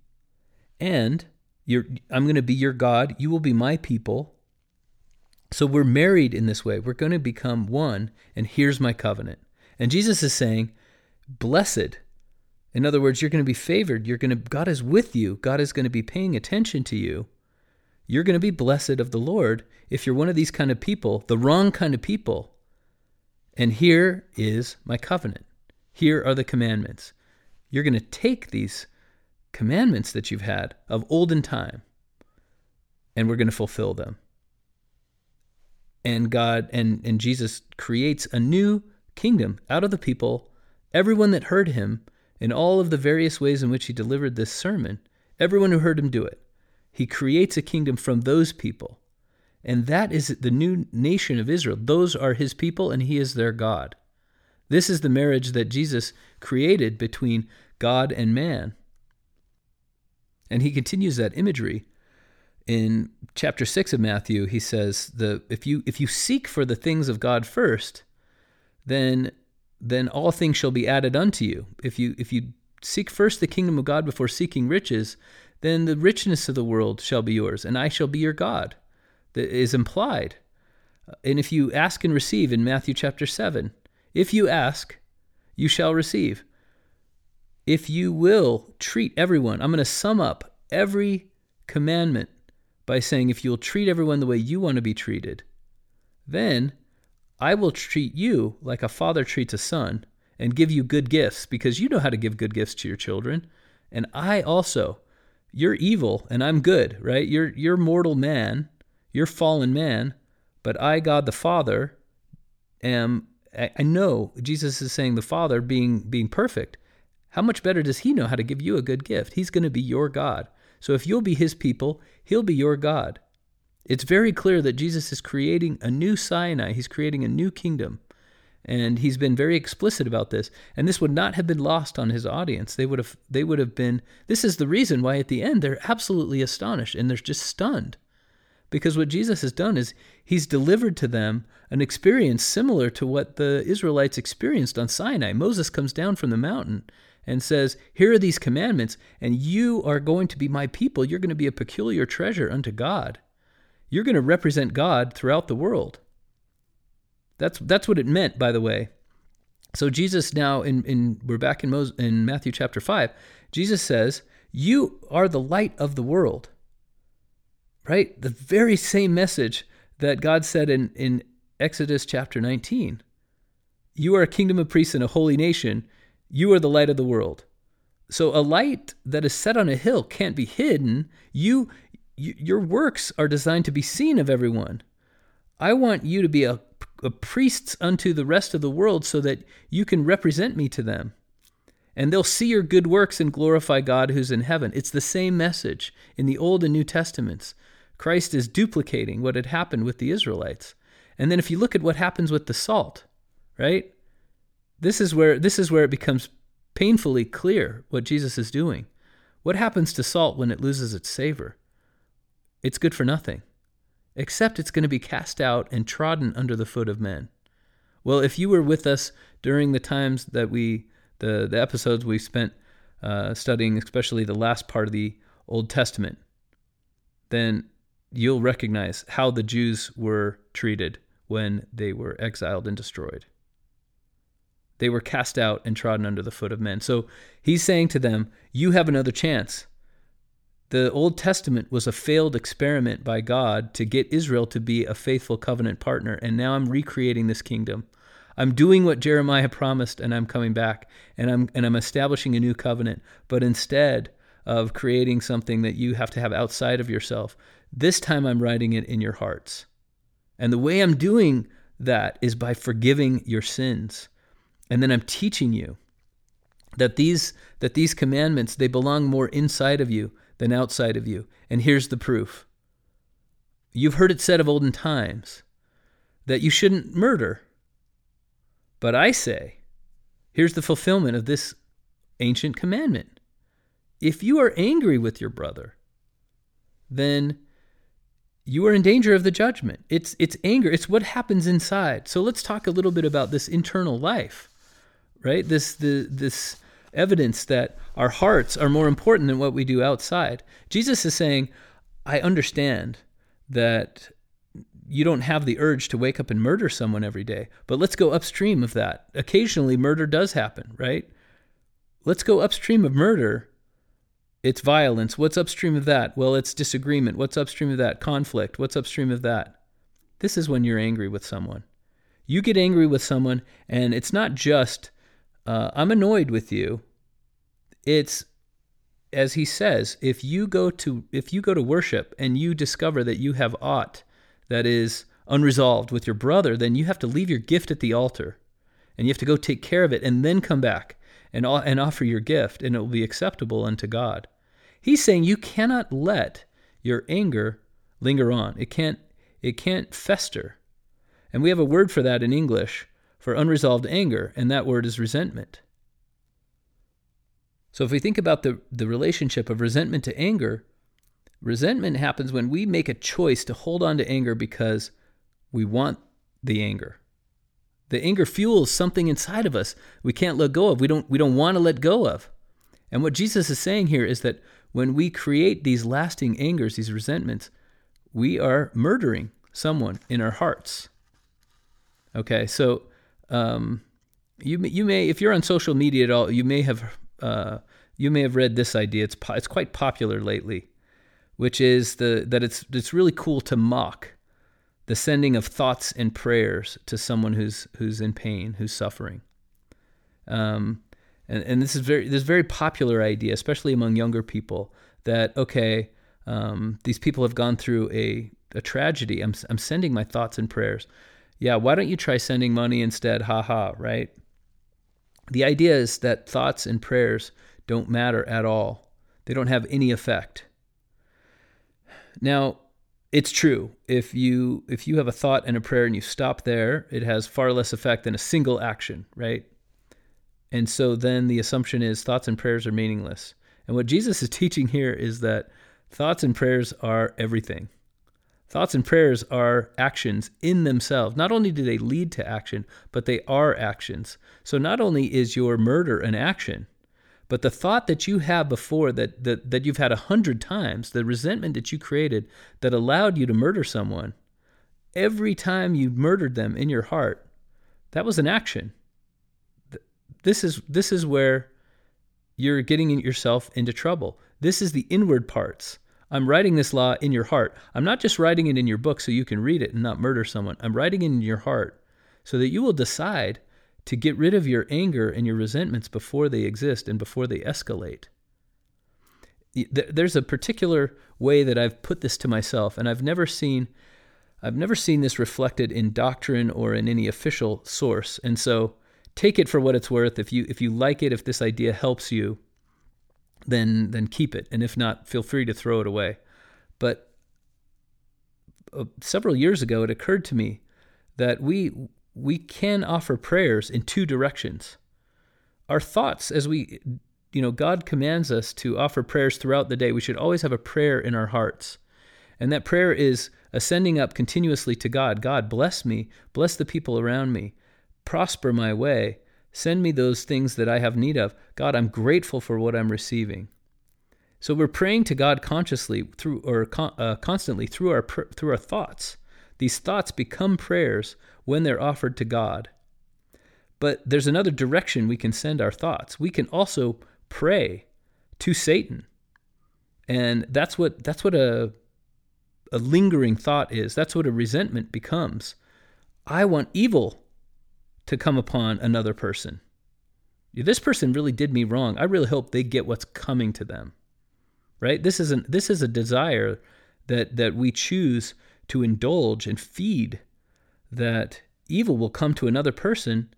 [SPEAKER 1] And I'm going to be your God. You will be my people. So we're married in this way. We're going to become one. And here's my covenant. And Jesus is saying, Blessed. In other words, you're going to be favored. You're going to God is with you. God is going to be paying attention to you you're going to be blessed of the Lord if you're one of these kind of people, the wrong kind of people. And here is my covenant. Here are the commandments. You're going to take these commandments that you've had of olden time and we're going to fulfill them. And God and, and Jesus creates a new kingdom out of the people, everyone that heard him, in all of the various ways in which he delivered this sermon, everyone who heard him do it. He creates a kingdom from those people. And that is the new nation of Israel. Those are his people, and he is their God. This is the marriage that Jesus created between God and man. And he continues that imagery in chapter 6 of Matthew. He says, the, if, you, if you seek for the things of God first, then, then all things shall be added unto you. If you, if you seek first the kingdom of God before seeking riches, then the richness of the world shall be yours, and I shall be your God. That is implied. Uh, and if you ask and receive in Matthew chapter 7, if you ask, you shall receive. If you will treat everyone, I'm going to sum up every commandment by saying, if you'll treat everyone the way you want to be treated, then I will treat you like a father treats a son and give you good gifts because you know how to give good gifts to your children. And I also you're evil and I'm good, right? You're you're mortal man, you're fallen man, but I, God the Father, am I, know Jesus is saying the Father being being perfect. How much better does he know how to give you a good gift? He's going to be your God. So if you'll be his people, he'll be your God. It's very clear that Jesus is creating a new Sinai. He's creating a new kingdom. And he's been very explicit about this. And this would not have been lost on his audience. They would have they would have been this is the reason why at the end they're absolutely astonished and they're just stunned. Because what Jesus has done is he's delivered to them an experience similar to what the Israelites experienced on Sinai. Moses comes down from the mountain and says, Here are these commandments, and you are going to be my people. You're going to be a peculiar treasure unto God. You're going to represent God throughout the world. That's that's what it meant, by the way. So Jesus now in in we're back in Moses, in Matthew chapter five. Jesus says, "You are the light of the world." Right, the very same message that God said in in Exodus chapter nineteen. You are a kingdom of priests and a holy nation. You are the light of the world. So a light that is set on a hill can't be hidden. You, you your works are designed to be seen of everyone. I want you to be a priests unto the rest of the world so that you can represent me to them. And they'll see your good works and glorify God who's in heaven. It's the same message in the Old and New Testaments. Christ is duplicating what had happened with the Israelites. And then if you look at what happens with the salt, right? This is where this is where it becomes painfully clear what Jesus is doing. What happens to salt when it loses its savor? It's good for nothing except it's going to be cast out and trodden under the foot of men. Well, if you were with us during the times that we, the, the episodes we spent uh, studying, especially the last part of the Old Testament, then you'll recognize how the Jews were treated when they were exiled and destroyed. They were cast out and trodden under the foot of men. So he's saying to them, You have another chance. The Old Testament was a failed experiment by God to get Israel to be a faithful covenant partner, and now I'm recreating this kingdom. I'm doing what Jeremiah promised, and I'm coming back, and I'm and I'm establishing a new covenant. But instead of creating something that you have to have outside of yourself, This time I'm writing it in your hearts. And the way I'm doing that is by forgiving your sins. And then I'm teaching you that these that these commandments they belong more inside of you than outside of you. And here's the proof. You've heard it said of olden times that you shouldn't murder. But I say, here's the fulfillment of this ancient commandment. If you are angry with your brother, then you are in danger of the judgment. It's it's anger. It's what happens inside. So let's talk a little bit about this internal life, right? This the this evidence that our hearts are more important than what we do outside. Jesus is saying, I understand that you don't have the urge to wake up and murder someone every day, but let's go upstream of that. Occasionally, murder does happen, right? Let's go upstream of murder. It's violence. What's upstream of that? Well, it's disagreement. What's upstream of that? Conflict. What's upstream of that? This is when you're angry with someone. You get angry with someone, and it's not just, uh, I'm annoyed with you. It's as he says, if you go to if you go to worship and you discover that you have aught that is unresolved with your brother, then you have to leave your gift at the altar, and you have to go take care of it, and then come back and and offer your gift, and it will be acceptable unto God. He's saying you cannot let your anger linger on. It can't it can't fester, and we have a word for that in English for unresolved anger, and that word is resentment. So if we think about the, the relationship of resentment to anger, resentment happens when we make a choice to hold on to anger because we want the anger. The anger fuels something inside of us we can't let go of. We don't we don't want to let go of. And what Jesus is saying here is that when we create these lasting angers, these resentments, we are murdering someone in our hearts. Okay, so um, you you may if you're on social media at all, you may have uh, you may have read this idea. It's po- it's quite popular lately, which is the that it's it's really cool to mock the sending of thoughts and prayers to someone who's who's in pain, who's suffering. Um, and, and this is very this very popular idea, especially among younger people, that okay, um, these people have gone through a a tragedy. I'm I'm sending my thoughts and prayers. Yeah, why don't you try sending money instead? Ha ha, right? The idea is that thoughts and prayers don't matter at all, they don't have any effect. Now, it's true. If you if you have a thought and a prayer and you stop there, it has far less effect than a single action, right? And so then the assumption is thoughts and prayers are meaningless. And what Jesus is teaching here is that thoughts and prayers are everything. Thoughts and prayers are actions in themselves. Not only do they lead to action, but they are actions. So not only is your murder an action, but the thought that you have before that, that, that you've had a hundred times, the resentment that you created that allowed you to murder someone, every time you murdered them in your heart, that was an action. This is, this is where you're getting yourself into trouble. This is the inward parts. I'm writing this law in your heart. I'm not just writing it in your book so you can read it and not murder someone. I'm writing it in your heart so that you will decide to get rid of your anger and your resentments before they exist and before they escalate. There's a particular way that I've put this to myself, and I've never seen. I've never seen this reflected in doctrine or in any official source. And so take it for what it's worth. If you if you like it, if this idea helps you, then then keep it, and if not, feel free to throw it away. But uh, several years ago, it occurred to me that we we can offer prayers in two directions. Our thoughts, as we, you know, God commands us to offer prayers throughout the day. We should always have a prayer in our hearts. And that prayer is ascending up continuously to God. God, bless me, bless the people around me, prosper my way, Send me those things that I have need of. God, I'm grateful for what I'm receiving. So we're praying to God consciously through or uh, constantly through our through our thoughts. These thoughts become prayers when they're offered to God. But there's another direction we can send our thoughts. We can also pray to Satan. And that's what that's what a a lingering thought is. That's what a resentment becomes. I want evil to come upon another person. This person really did me wrong. I really hope they get what's coming to them. Right? This isn't this is a desire that that we choose to indulge and feed that evil will come to another person,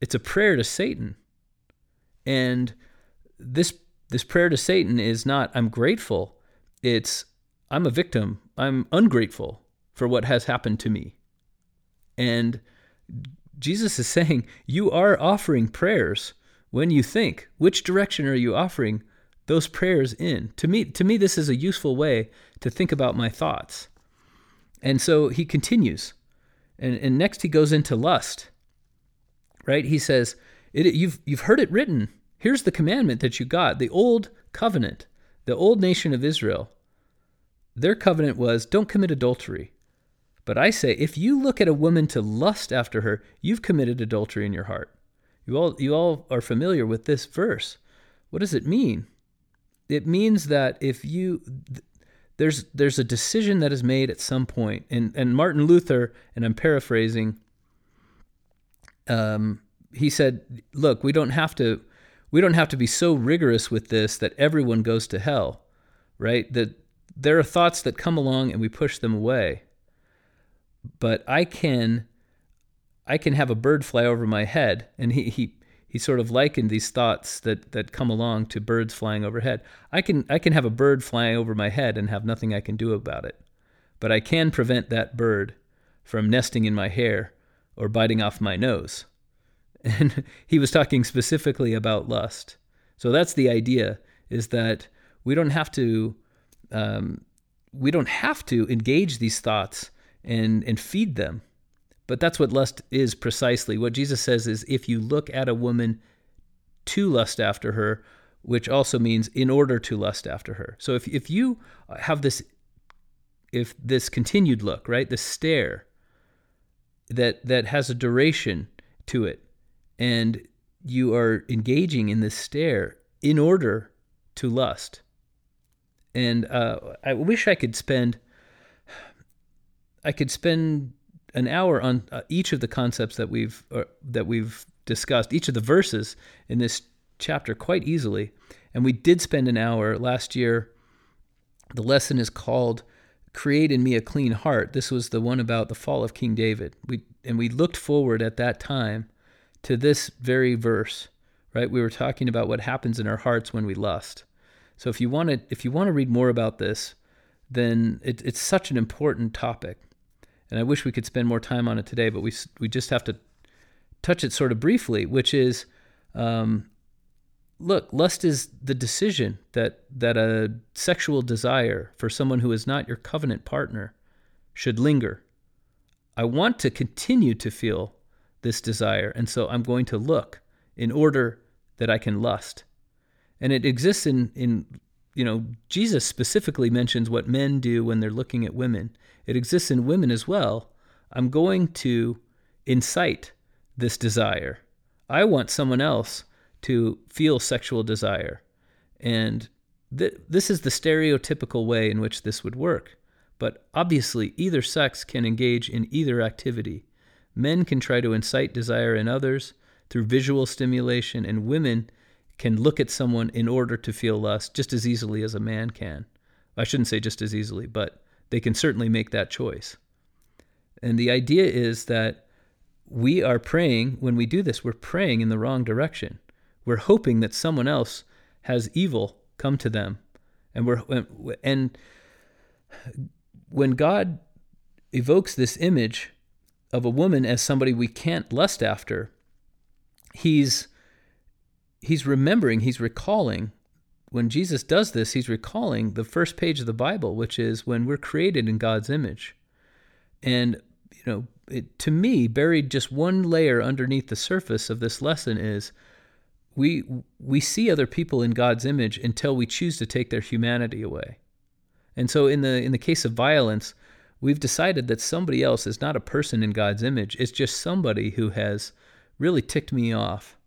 [SPEAKER 1] it's a prayer to Satan. And this this prayer to Satan is not I'm grateful. It's I'm a victim. I'm ungrateful for what has happened to me. And Jesus is saying you are offering prayers when you think. Which direction are you offering those prayers in? To me to me this is a useful way to think about my thoughts. And so he continues. And, and next he goes into lust. Right? He says, you've, you've heard it written. Here's the commandment that you got the old covenant, the old nation of Israel. Their covenant was don't commit adultery. But I say, if you look at a woman to lust after her, you've committed adultery in your heart. You all, you all are familiar with this verse. What does it mean? It means that if you, there's there's a decision that is made at some point, and and Martin Luther, and I'm paraphrasing. Um, he said, "Look, we don't have to, we don't have to be so rigorous with this that everyone goes to hell, right? That there are thoughts that come along and we push them away. But I can, I can have a bird fly over my head, and he he he sort of likened these thoughts that that come along to birds flying overhead. I can I can have a bird flying over my head and have nothing I can do about it. But I can prevent that bird from nesting in my hair or biting off my nose. And he was talking specifically about lust. So that's the idea is that we don't have to um, we don't have to engage these thoughts and and feed them but that's what lust is precisely. What Jesus says is if you look at a woman to lust after her, which also means in order to lust after her. So if if you have this if this continued look, right? This stare that that has a duration to it and you are engaging in this stare in order to lust. And uh, I wish I could spend I could spend an hour on uh, each of the concepts that we've uh, that we've discussed, each of the verses in this chapter quite easily. And we did spend an hour last year. The lesson is called "Create in Me a Clean Heart." This was the one about the fall of King David. We and we looked forward at that time to this very verse. Right, we were talking about what happens in our hearts when we lust. So if you want to if you want to read more about this, then it, it's such an important topic and I wish we could spend more time on it today, but we we just have to touch it sort of briefly, which is, um, look, lust is the decision that that a sexual desire for someone who is not your covenant partner should linger. I want to continue to feel this desire, and so I'm going to look in order that I can lust. And it exists in in you know, Jesus specifically mentions what men do when they're looking at women. It exists in women as well. I'm going to incite this desire. I want someone else to feel sexual desire. And th- this is the stereotypical way in which this would work. But obviously, either sex can engage in either activity. Men can try to incite desire in others through visual stimulation, and women can look at someone in order to feel lust just as easily as a man can. I shouldn't say just as easily, but they can certainly make that choice. And the idea is that we are praying, when we do this, we're praying in the wrong direction. We're hoping that someone else has evil come to them. And we're and when God evokes this image of a woman as somebody we can't lust after, he's he's remembering, he's recalling. When Jesus does this, he's recalling the first page of the Bible, which is when we're created in God's image. And, you know, it, to me, buried just one layer underneath the surface of this lesson is we we see other people in God's image until we choose to take their humanity away. And so in the in the case of violence, we've decided that somebody else is not a person in God's image. It's just somebody who has really ticked me off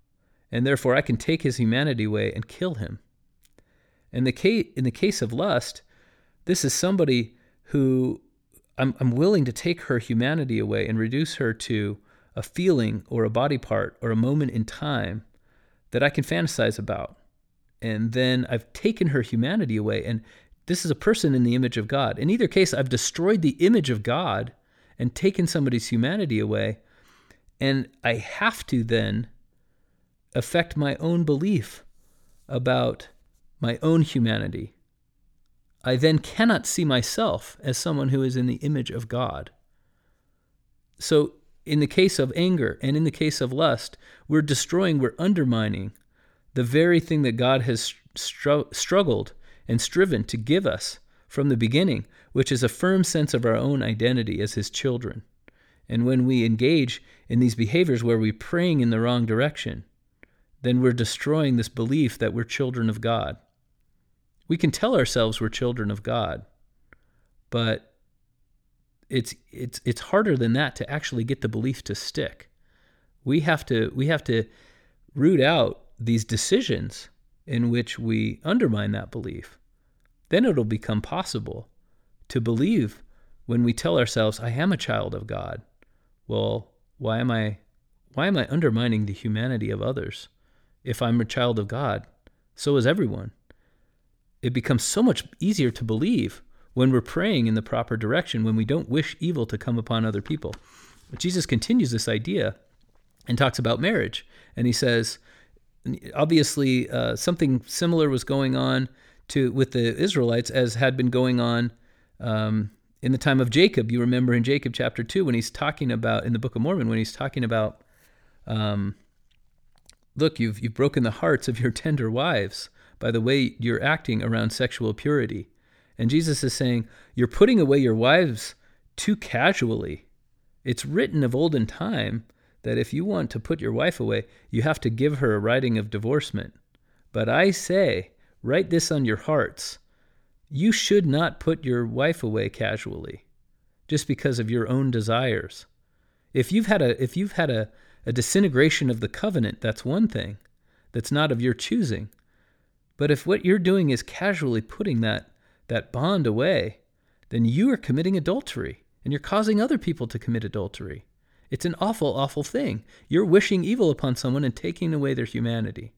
[SPEAKER 1] and therefore I can take his humanity away and kill him. In the case, in the case of lust, this is somebody who I'm, I'm willing to take her humanity away and reduce her to a feeling or a body part or a moment in time that I can fantasize about. And then I've taken her humanity away. And this is a person in the image of God. In either case, I've destroyed the image of God and taken somebody's humanity away. And I have to then affect my own belief about my own humanity. I then cannot see myself as someone who is in the image of God. So, in the case of anger and in the case of lust, we're destroying, we're undermining the very thing that God has str- struggled and striven to give us from the beginning, which is a firm sense of our own identity as His children. And when we engage in these behaviors where we're praying in the wrong direction, then we're destroying this belief that we're children of God. We can tell ourselves we're children of God, but it's it's it's harder than that to actually get the belief to stick. We have to we have to root out these decisions in which we undermine that belief then it'll become possible to believe when we tell ourselves, I am a child of God. Well, why am I why am I undermining the humanity of others? If I'm a child of God, so is everyone. It becomes so much easier to believe when we're praying in the proper direction, when we don't wish evil to come upon other people. But Jesus continues this idea and talks about marriage. And he says, obviously, uh, something similar was going on to with the Israelites as had been going on um, in the time of Jacob. You remember in Jacob chapter two when he's talking about in the Book of Mormon when he's talking about, um, look, you've you've broken the hearts of your tender wives by the way you're acting around sexual purity, and Jesus is saying you're putting away your wives too casually. It's written of olden time that if you want to put your wife away, you have to give her a writing of divorcement. But I say, Write this on your hearts. You should not put your wife away casually just because of your own desires. If you've had a if you've had a, a disintegration of the covenant, that's one thing. That's not of your choosing. But if what you're doing is casually putting that that bond away, then you are committing adultery and you're causing other people to commit adultery. It's an awful, awful thing. You're wishing evil upon someone and taking away their humanity.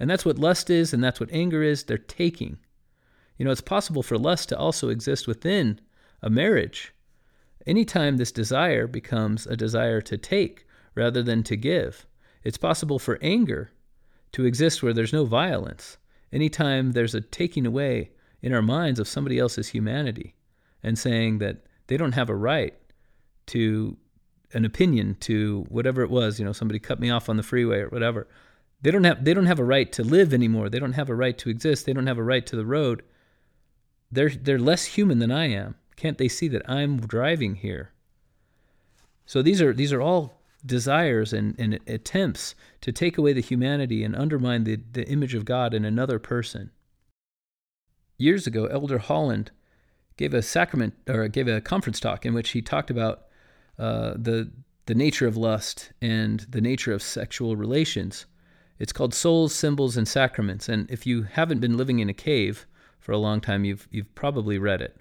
[SPEAKER 1] And that's what lust is, and that's what anger is. They're taking. You know, it's possible for lust to also exist within a marriage. Anytime this desire becomes a desire to take rather than to give, it's possible for anger to exist where there's no violence. Anytime there's a taking away in our minds of somebody else's humanity and saying that they don't have a right to an opinion to whatever it was, you know, somebody cut me off on the freeway or whatever. They don't have they don't have a right to live anymore. They don't have a right to exist. They don't have a right to the road. They're they're less human than I am. Can't they see that I'm driving here? So these are these are all desires and, and attempts to take away the humanity and undermine the, the image of God in another person. Years ago, Elder Holland gave a sacrament or gave a conference talk in which he talked about uh, the the nature of lust and the nature of sexual relations. It's called Souls, Symbols, and Sacraments, and if you haven't been living in a cave for a long time, you've you've probably read it.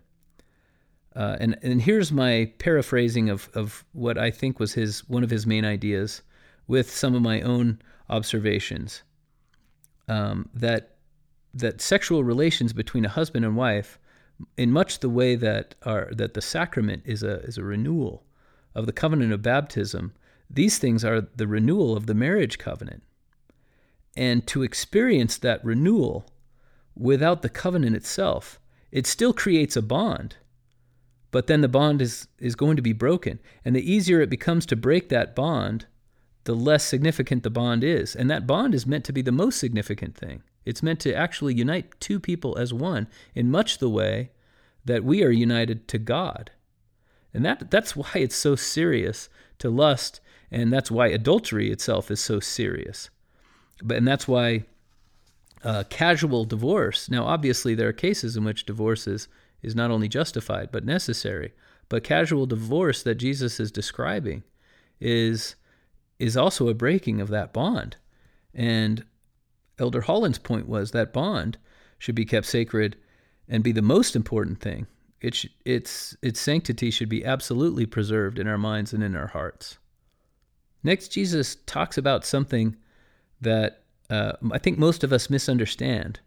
[SPEAKER 1] Uh, and and here's my paraphrasing of of what I think was his one of his main ideas, with some of my own observations. Um, that that sexual relations between a husband and wife, in much the way that are that the sacrament is a is a renewal of the covenant of baptism, these things are the renewal of the marriage covenant. And to experience that renewal without the covenant itself, it still creates a bond. But then the bond is, is going to be broken. And the easier it becomes to break that bond, the less significant the bond is. And that bond is meant to be the most significant thing. It's meant to actually unite two people as one in much the way that we are united to God. And that, that's why it's so serious to lust, and that's why adultery itself is so serious. But and that's why uh, casual divorce. Now, obviously, there are cases in which divorce is, is not only justified but necessary. But casual divorce that Jesus is describing is is also a breaking of that bond. And Elder Holland's point was that bond should be kept sacred and be the most important thing. It sh- its its sanctity should be absolutely preserved in our minds and in our hearts. Next, Jesus talks about something that uh, I think most of us misunderstand.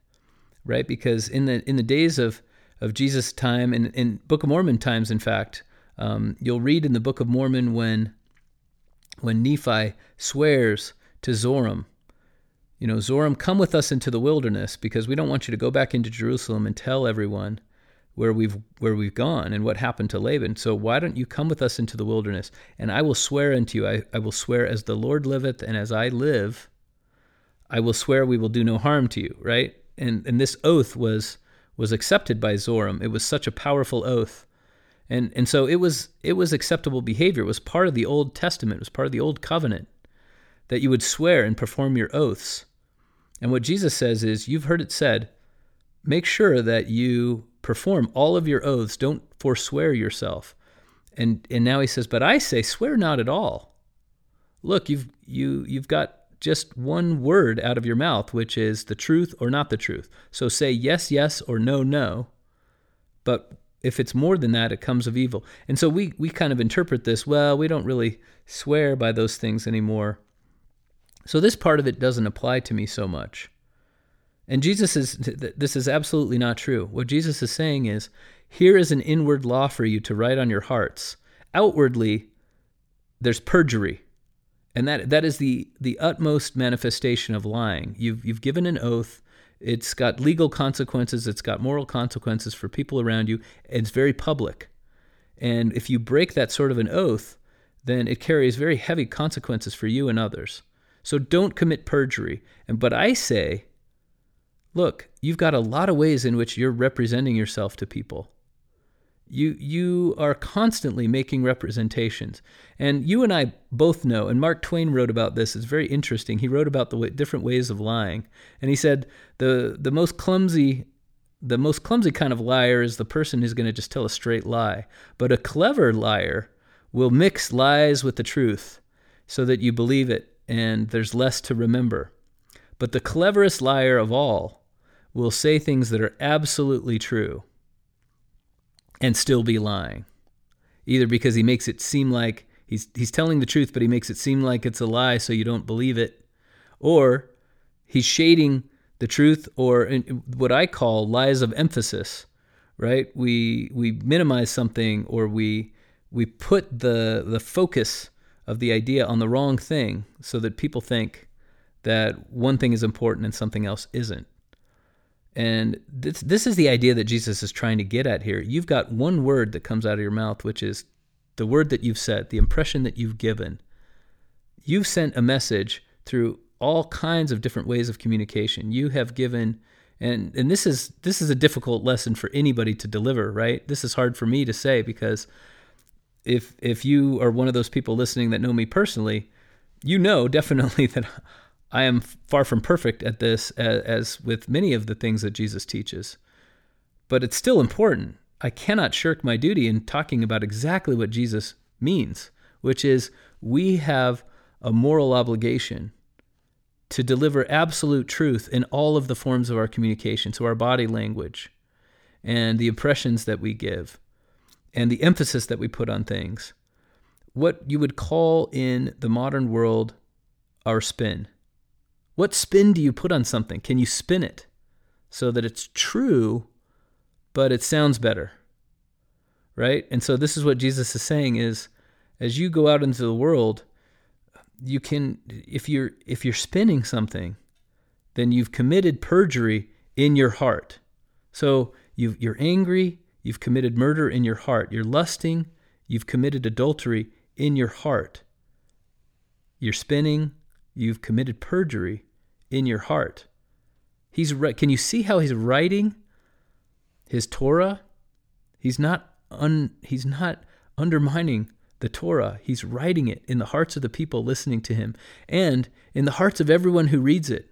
[SPEAKER 1] right? Because in the in the days of of Jesus' time and in Book of Mormon times, in fact, um, you'll read in the Book of Mormon when when Nephi swears to Zoram, you know, Zoram, come with us into the wilderness because we don't want you to go back into Jerusalem and tell everyone where we've where we've gone and what happened to Laban. So why don't you come with us into the wilderness and I will swear unto you, I, I will swear as the Lord liveth and as I live, I will swear we will do no harm to you, right? And and this oath was was accepted by Zoram. It was such a powerful oath. And and so it was it was acceptable behavior. It was part of the Old Testament, it was part of the old covenant that you would swear and perform your oaths. And what Jesus says is, you've heard it said, make sure that you perform all of your oaths. Don't forswear yourself. And and now he says, but I say, swear not at all. Look, you've you you've got just one word out of your mouth, which is the truth or not the truth. So say yes, yes, or no, no. But if it's more than that, it comes of evil. And so we we kind of interpret this, well, we don't really swear by those things anymore. So this part of it doesn't apply to me so much. And Jesus is, this is absolutely not true. What Jesus is saying is, here is an inward law for you to write on your hearts. Outwardly, there's perjury. And that, that is the, the utmost manifestation of lying. You've, you've given an oath. It's got legal consequences. It's got moral consequences for people around you. It's very public. And if you break that sort of an oath, then it carries very heavy consequences for you and others. So don't commit perjury. And but I say, look, you've got a lot of ways in which you're representing yourself to people. You you are constantly making representations. And you and I both know, and Mark Twain wrote about this. It's very interesting. He wrote about the different ways of lying. And he said the the most clumsy the most clumsy kind of liar is the person who's going to just tell a straight lie. But a clever liar will mix lies with the truth so that you believe it and there's less to remember. But the cleverest liar of all will say things that are absolutely true and still be lying. Either because he makes it seem like he's he's telling the truth but he makes it seem like it's a lie so you don't believe it, or he's shading the truth or what I call lies of emphasis, right? We we minimize something or we we put the the focus of the idea on the wrong thing so that people think that one thing is important and something else isn't. And this this is the idea that Jesus is trying to get at here. You've got one word that comes out of your mouth, which is the word that you've said, the impression that you've given. You've sent a message through all kinds of different ways of communication. You have given and and this is this is a difficult lesson for anybody to deliver, right? This is hard for me to say because if if you are one of those people listening that know me personally, you know definitely that I am far from perfect at this, as, with many of the things that Jesus teaches. But it's still important. I cannot shirk my duty in talking about exactly what Jesus means, which is we have a moral obligation to deliver absolute truth in all of the forms of our communication, so our body language and the impressions that we give and the emphasis that we put on things. What you would call in the modern world our spin. What spin do you put on something? Can you spin it so that it's true, but it sounds better? Right? And so this is what Jesus is saying is as you go out into the world, you can if you're if you're spinning something, then you've committed perjury in your heart. So you you're angry, You've committed murder in your heart. You're lusting. You've committed adultery in your heart. You're spinning. You've committed perjury in your heart. He's can you see how he's writing his Torah? He's not un, he's not undermining the Torah. He's writing it in the hearts of the people listening to him and in the hearts of everyone who reads it.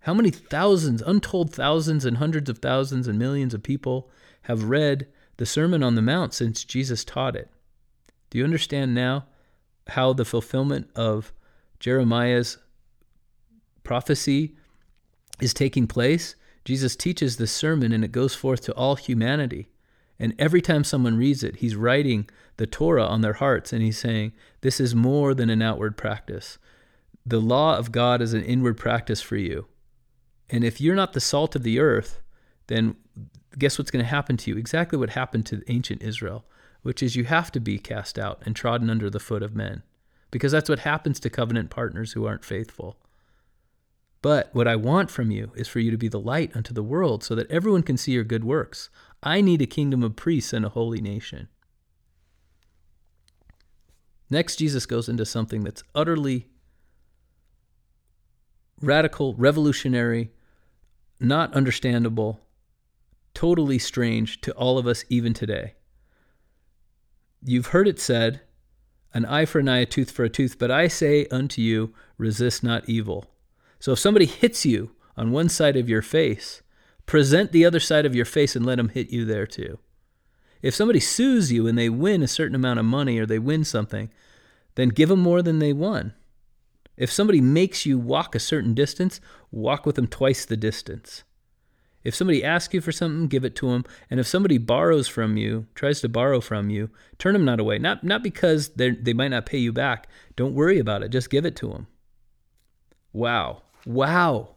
[SPEAKER 1] How many thousands, untold thousands and hundreds of thousands and millions of people have read the Sermon on the Mount since Jesus taught it? Do you understand now how the fulfillment of Jeremiah's prophecy is taking place? Jesus teaches this sermon and it goes forth to all humanity. And every time someone reads it, he's writing the Torah on their hearts and he's saying, This is more than an outward practice. The law of God is an inward practice for you. And if you're not the salt of the earth, then guess what's going to happen to you? Exactly what happened to ancient Israel, which is you have to be cast out and trodden under the foot of men, because that's what happens to covenant partners who aren't faithful. But what I want from you is for you to be the light unto the world so that everyone can see your good works. I need a kingdom of priests and a holy nation. Next, Jesus goes into something that's utterly radical, revolutionary, not understandable, totally strange to all of us even today. You've heard it said, an eye for an eye, a tooth for a tooth, but I say unto you, resist not evil. So if somebody hits you on one side of your face, present the other side of your face and let them hit you there too. If somebody sues you and they win a certain amount of money or they win something, then give them more than they won. If somebody makes you walk a certain distance, walk with them twice the distance. If somebody asks you for something, give it to them. And if somebody borrows from you, tries to borrow from you, turn them not away. Not not because they they might not pay you back. Don't worry about it. Just give it to them. Wow. Wow.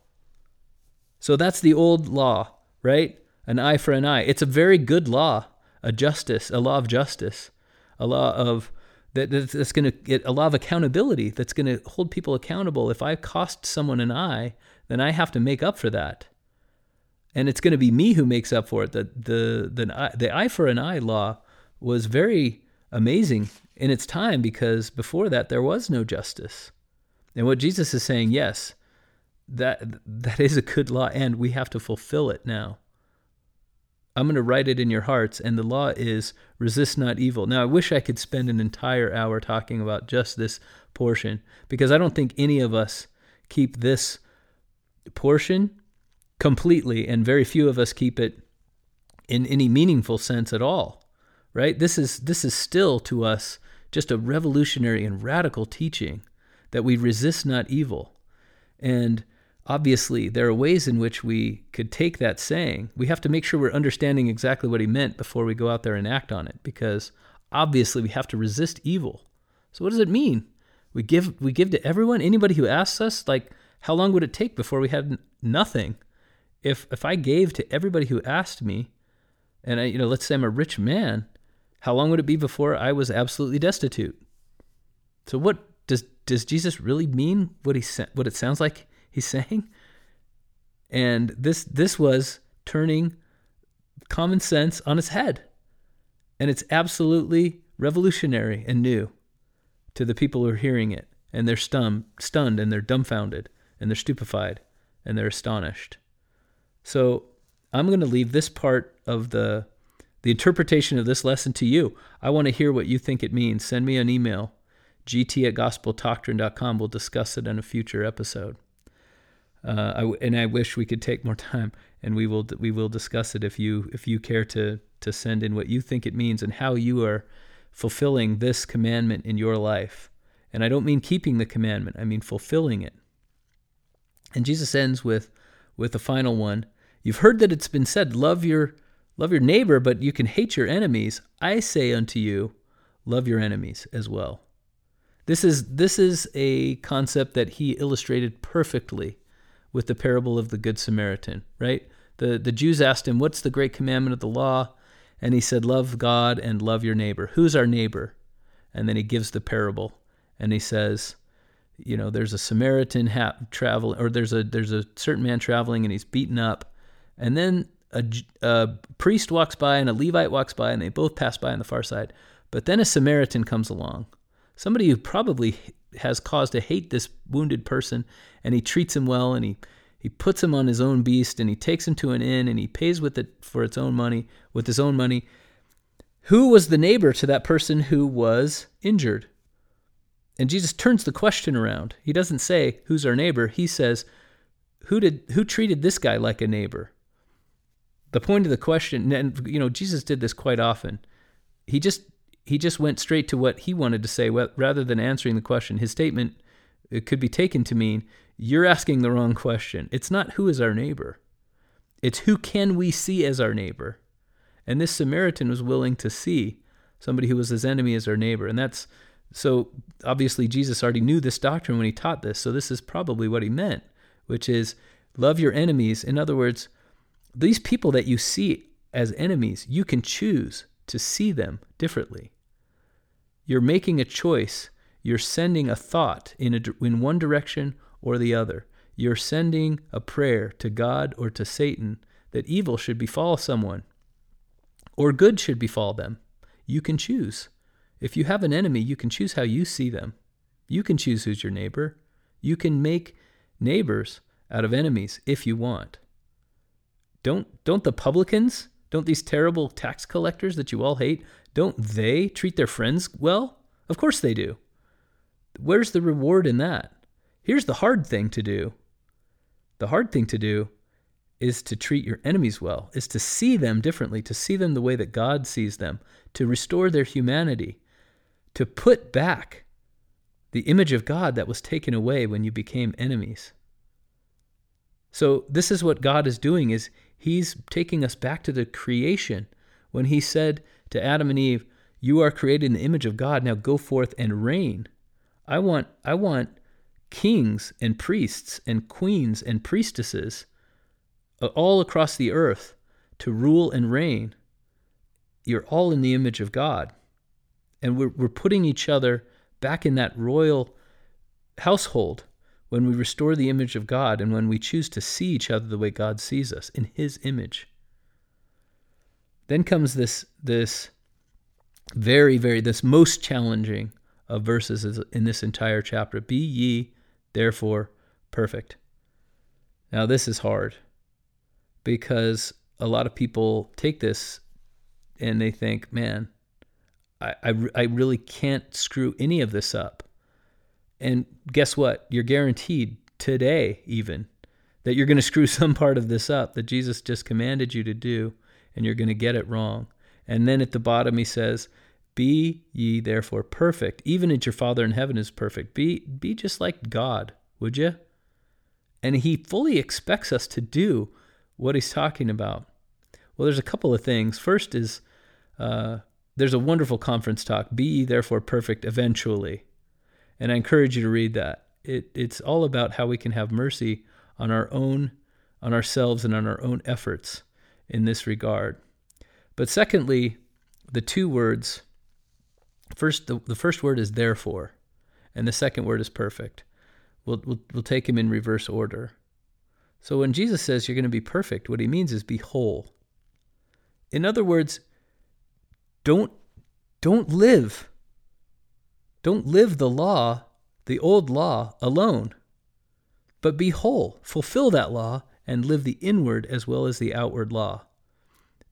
[SPEAKER 1] So that's the old law, right? An eye for an eye. It's a very good law, a justice, a law of justice, a law of that, that's going to get a law of accountability that's going to hold people accountable. If I cost someone an eye, then I have to make up for that. And it's going to be me who makes up for it. The, the, the, the eye for an eye law was very amazing in its time because before that there was no justice. And what Jesus is saying, yes, that that is a good law and we have to fulfill it now. I'm going to write it in your hearts and the law is resist not evil. Now I wish I could spend an entire hour talking about just this portion because I don't think any of us keep this portion completely and very few of us keep it in any meaningful sense at all. Right? This is this is still to us just a revolutionary and radical teaching that we resist not evil. And obviously, there are ways in which we could take that saying. We have to make sure we're understanding exactly what he meant before we go out there and act on it, because obviously we have to resist evil. So, what does it mean? We give we give to everyone, anybody who asks us. Like, how long would it take before we had nothing? If if I gave to everybody who asked me, and I, you know, let's say I'm a rich man, how long would it be before I was absolutely destitute? So, what does does Jesus really mean what he what it sounds like he's saying? And this this was turning common sense on its head. And it's absolutely revolutionary and new to the people who are hearing it. And they're stunned, stunned and they're dumbfounded and they're stupefied and they're astonished. So I'm going to leave this part of the the interpretation of this lesson to you. I want to hear what you think it means. Send me an email gt at gospeldoctrine.com. We'll discuss it in a future episode. Uh, and I wish we could take more time, and we will we will discuss it if you if you care to to send in what you think it means and how you are fulfilling this commandment in your life. And I don't mean keeping the commandment; I mean fulfilling it. And Jesus ends with with the final one. You've heard that it's been said, "Love your love your neighbor, but you can hate your enemies." I say unto you, love your enemies as well. This is this is a concept that he illustrated perfectly with the parable of the good Samaritan, right? The the Jews asked him, "What's the great commandment of the law?" And he said, "Love God and love your neighbor." Who's our neighbor? And then he gives the parable and he says, you know, there's a Samaritan ha- or there's a there's a certain man traveling and he's beaten up. And then a, a priest walks by and a Levite walks by and they both pass by on the far side. But then a Samaritan comes along somebody who probably has cause to hate this wounded person, and he treats him well, and he he puts him on his own beast, and he takes him to an inn, and he pays with it for its own money with his own money. Who was the neighbor to that person who was injured? And Jesus turns the question around. He doesn't say, "Who's our neighbor?" He says, "Who did who treated this guy like a neighbor?" The point of the question, and you know, Jesus did this quite often. He just he just went straight to what he wanted to say rather than answering the question. His statement it could be taken to mean you're asking the wrong question. It's not who is our neighbor. It's who can we see as our neighbor. And this Samaritan was willing to see somebody who was his enemy as our neighbor. And that's so obviously Jesus already knew this doctrine when he taught this. So this is probably what he meant, which is love your enemies. In other words, these people that you see as enemies, you can choose to see them differently. You're making a choice. You're sending a thought in, a, in one direction or the other. You're sending a prayer to God or to Satan that evil should befall someone or good should befall them. You can choose. If you have an enemy, you can choose how you see them. You can choose who's your neighbor. You can make neighbors out of enemies if you want. Don't don't the publicans, don't these terrible tax collectors that you all hate, don't they treat their friends well? Of course they do. Where's the reward in that? Here's the hard thing to do. The hard thing to do is to treat your enemies well, is to see them differently, to see them the way that God sees them, to restore their humanity, to put back the image of God that was taken away when you became enemies. So this is what God is doing is he's taking us back to the creation when he said to Adam and Eve, "You are created in the image of God. Now go forth and reign." I want I want kings and priests and queens and priestesses uh, all across the earth to rule and reign. You're all in the image of God. And we're, we're putting each other back in that royal household when we restore the image of God and when we choose to see each other the way God sees us in his image. Then comes this this very very this most challenging of verses in this entire chapter. Be ye therefore perfect. Now this is hard because a lot of people take this and they think, man, I, I, I really can't screw any of this up. And guess what? You're guaranteed today, even, that you're going to screw some part of this up that Jesus just commanded you to do, and you're going to get it wrong. And then at the bottom, he says, Be ye therefore perfect, even as your Father in heaven is perfect. Be, be just like God, would you? And he fully expects us to do what he's talking about. Well, there's a couple of things. First is uh, there's a wonderful conference talk, Be ye therefore perfect eventually. And I encourage you to read that. It, it's all about how we can have mercy on our own, on ourselves, and on our own efforts in this regard. But secondly, the two words first, the, the first word is therefore, and the second word is perfect. We'll, we'll, we'll take them in reverse order. So when Jesus says you're going to be perfect, what he means is be whole. In other words, don't don't live don't live the law, the old law, alone, but be whole, fulfill that law, and live the inward as well as the outward law.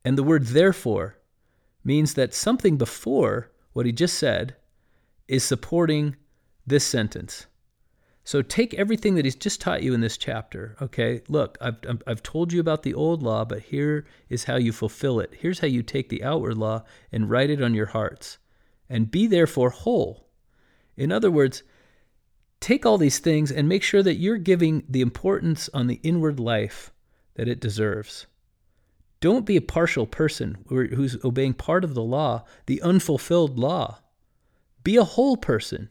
[SPEAKER 1] And the word therefore means that something before what he just said is supporting this sentence. So take everything that he's just taught you in this chapter. Okay, look, I've, I've told you about the old law, but here is how you fulfill it. Here's how you take the outward law and write it on your hearts. And be therefore whole, in other words, take all these things and make sure that you're giving the importance on the inward life that it deserves. Don't be a partial person who's obeying part of the law, the unfulfilled law. Be a whole person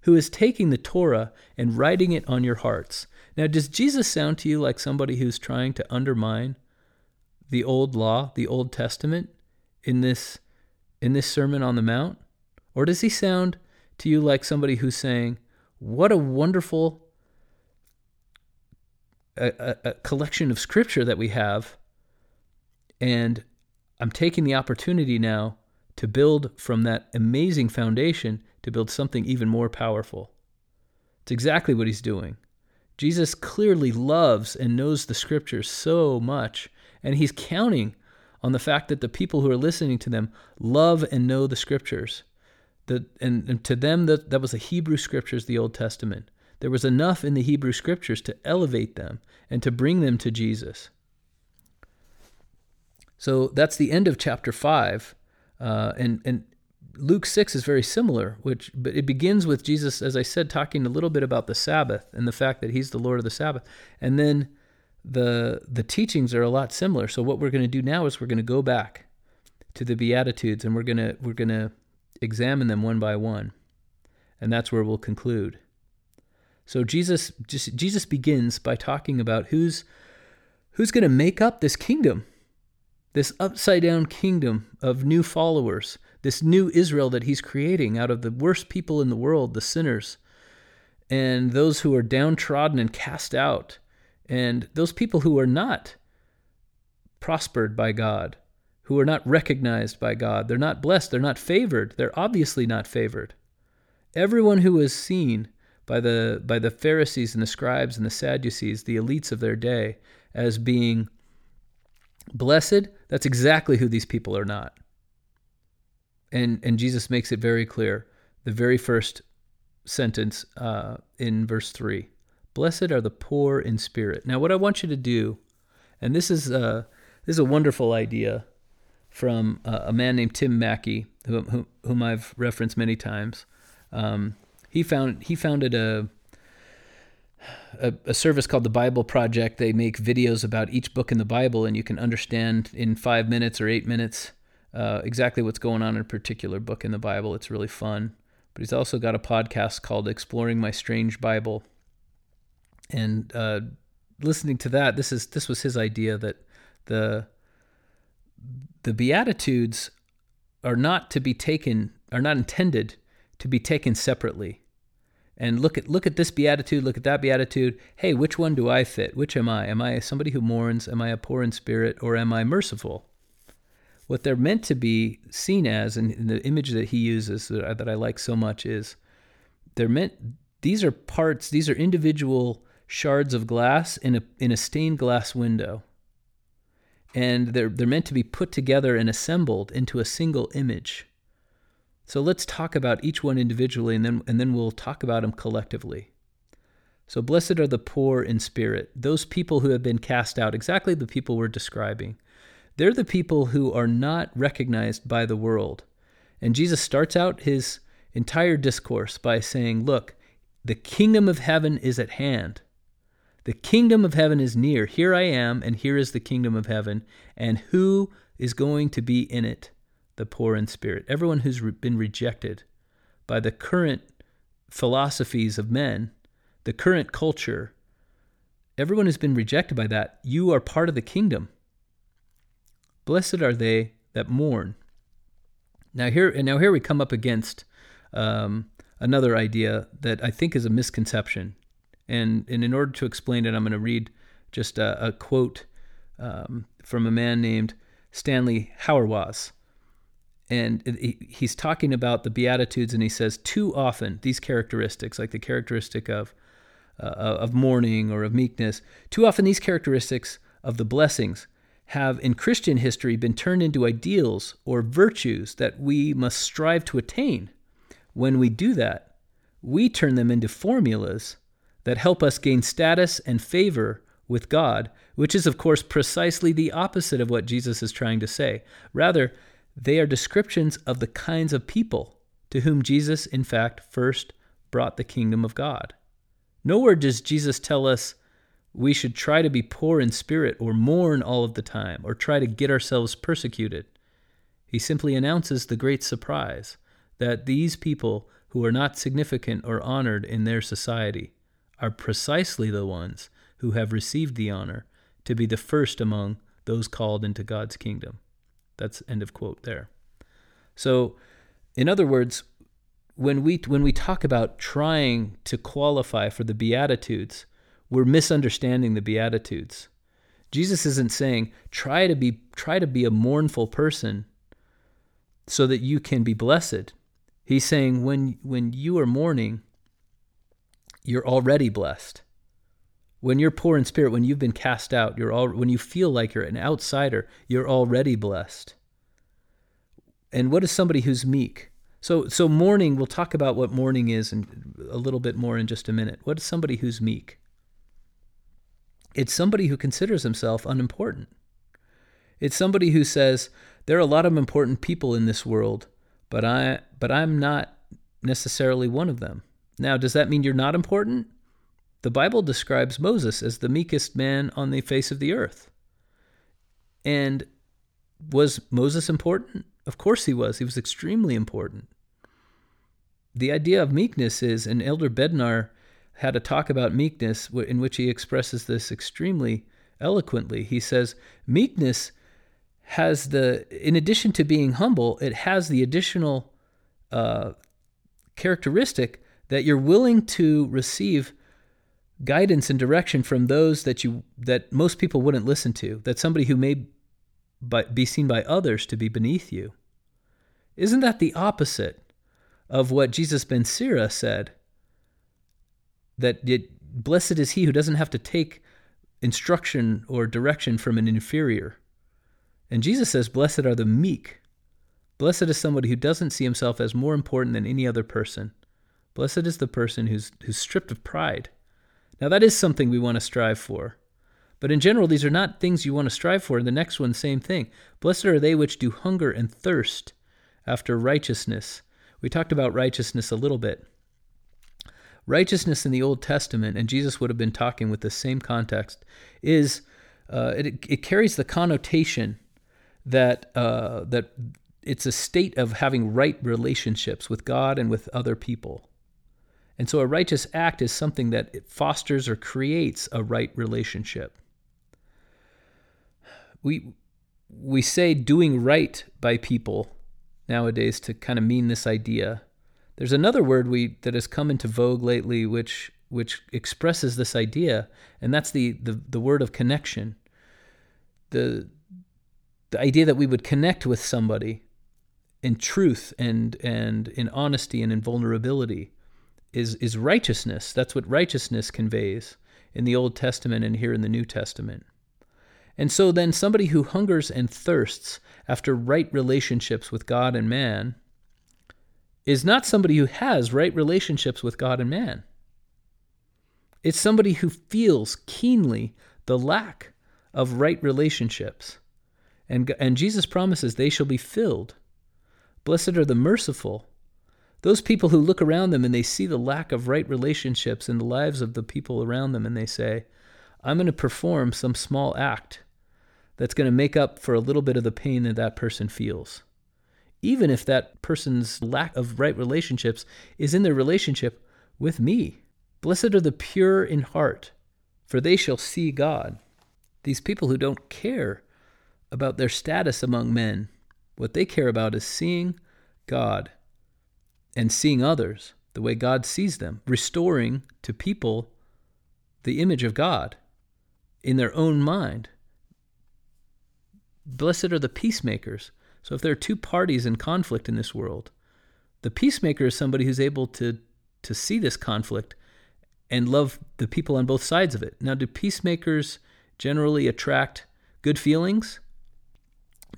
[SPEAKER 1] who is taking the Torah and writing it on your hearts. Now, does Jesus sound to you like somebody who's trying to undermine the old law, the Old Testament in this in this Sermon on the Mount? Or does he sound to you like somebody who's saying, What a wonderful a, a, collection of scripture that we have. And I'm taking the opportunity now to build from that amazing foundation to build something even more powerful. It's exactly what he's doing. Jesus clearly loves and knows the scriptures so much, and he's counting on the fact that the people who are listening to them love and know the scriptures. And, and to them, that, that was the Hebrew scriptures, the Old Testament. There was enough in the Hebrew scriptures to elevate them and to bring them to Jesus. So that's the end of chapter 5. Uh, and, and Luke 6 is very similar, which but it begins with Jesus, as I said, talking a little bit about the Sabbath and the fact that he's the Lord of the Sabbath. And then the the teachings are a lot similar. So what we're going to do now is we're going to go back to the Beatitudes and we're going to we're going to examine them one by one. And that's where we'll conclude. So Jesus Jesus begins by talking about who's who's going to make up this kingdom, this upside down kingdom of new followers, this new Israel that he's creating out of the worst people in the world, the sinners, and those who are downtrodden and cast out, and those people who are not prospered by God, who are not recognized by God. They're not blessed, they're not favored, they're obviously not favored. Everyone who is seen by the by the Pharisees and the scribes and the Sadducees, the elites of their day, as being blessed, that's exactly who these people are not. And and Jesus makes it very clear. The very first sentence uh, in verse three: "Blessed are the poor in spirit." Now, what I want you to do, and this is uh, this is a wonderful idea from uh, a man named Tim Mackie, who, who, whom I've referenced many times. Um, he found he founded a, a, a service called the Bible Project. They make videos about each book in the Bible, and you can understand in five minutes or eight minutes uh, exactly what's going on in a particular book in the Bible. It's really fun. But he's also got a podcast called Exploring My Strange Bible, and uh, listening to that, this is this was his idea that the the beatitudes are not to be taken are not intended to be taken separately. And look at look at this beatitude look at that beatitude. Hey which one do i fit? Which am i? Am i somebody who mourns? Am i a poor in spirit? Or am i merciful? What they're meant to be seen as and the image that he uses that, that i like so much is they're meant these are parts these are individual shards of glass in a in a stained glass window and they're, they're meant to be put together and assembled into a single image. So let's talk about each one individually and then, and then we'll talk about them collectively. So, blessed are the poor in spirit, those people who have been cast out, exactly the people we're describing. They're the people who are not recognized by the world. And Jesus starts out his entire discourse by saying, Look, the kingdom of heaven is at hand. The kingdom of heaven is near. Here I am, and here is the kingdom of heaven. And who is going to be in it? The poor in spirit. Everyone who's re- been rejected by the current philosophies of men, the current culture, everyone who's been rejected by that, you are part of the kingdom. Blessed are they that mourn. Now here, and now here we come up against um, another idea that I think is a misconception and, and in order to explain it, I'm going to read just a, a quote um, from a man named Stanley Hauerwas. And he's talking about the Beatitudes, and he says, too often, these characteristics, like the characteristic of, uh, of mourning or of meekness, too often these characteristics of the blessings have in Christian history been turned into ideals or virtues that we must strive to attain. When we do that, we turn them into formulas that help us gain status and favor with God, which is, of course, precisely the opposite of what Jesus is trying to say. Rather, they are descriptions of the kinds of people to whom Jesus, in fact, first brought the kingdom of God. Nowhere does Jesus tell us we should try to be poor in spirit or mourn all of the time or try to get ourselves persecuted. He simply announces the great surprise that these people who are not significant or honored in their society are precisely the ones who have received the honor to be the first among those called into God's kingdom. That's end of quote there. So, in other words, when we when we talk about trying to qualify for the beatitudes, we're misunderstanding the beatitudes. Jesus isn't saying try to be try to be a mournful person so that you can be blessed. He's saying when when you are mourning, you're already blessed. When you're poor in spirit, when you've been cast out, you're all, when you feel like you're an outsider, you're already blessed. And what is somebody who's meek? So, so mourning, we'll talk about what mourning is and a little bit more in just a minute. What is somebody who's meek? It's somebody who considers himself unimportant. It's somebody who says, there are a lot of important people in this world, but I but I'm not necessarily one of them. Now, does that mean you're not important? The Bible describes Moses as the meekest man on the face of the earth. And was Moses important? Of course he was. He was extremely important. The idea of meekness is, and Elder Bednar had a talk about meekness in which he expresses this extremely eloquently. He says, Meekness has the, in addition to being humble, it has the additional uh, characteristic that you're willing to receive guidance and direction from those that you that most people wouldn't listen to that somebody who may be seen by others to be beneath you. Isn't that the opposite of what jesus ben sira said? That it, blessed is he who doesn't have to take instruction or direction from an inferior. And jesus says blessed are the meek. Blessed is somebody who doesn't see himself as more important than any other person blessed is the person who's who's stripped of pride now, that is something we want to strive for. But in general, these are not things you want to strive for. And the next one, same thing. Blessed are they which do hunger and thirst after righteousness. We talked about righteousness a little bit. Righteousness in the Old Testament, and Jesus would have been talking with the same context, is uh, it, it carries the connotation that uh, that it's a state of having right relationships with God and with other people. And so a righteous act is something that fosters or creates a right relationship. We we say doing right by people nowadays to kind of mean this idea. There's another word we that has come into vogue lately which which expresses this idea, and that's the the, the word of connection. The the idea that we would connect with somebody in truth and and in honesty and in vulnerability is is righteousness. That's what righteousness conveys in the Old Testament and here in the New Testament. And so then somebody who hungers and thirsts after right relationships with God and man is not somebody who has right relationships with God and man. It's somebody who feels keenly the lack of right relationships. And, and Jesus promises they shall be filled. Blessed are the merciful, those people who look around them and they see the lack of right relationships in the lives of the people around them and they say, I'm going to perform some small act that's going to make up for a little bit of the pain that that person feels. Even if that person's lack of right relationships is in their relationship with me. Blessed are the pure in heart, for they shall see God. These people who don't care about their status among men, what they care about is seeing God and seeing others the way God sees them, restoring to people the image of God in their own mind. Blessed are the peacemakers. So if there are two parties in conflict in this world, the peacemaker is somebody who's able to to see this conflict and love the people on both sides of it. Now, do peacemakers generally attract good feelings?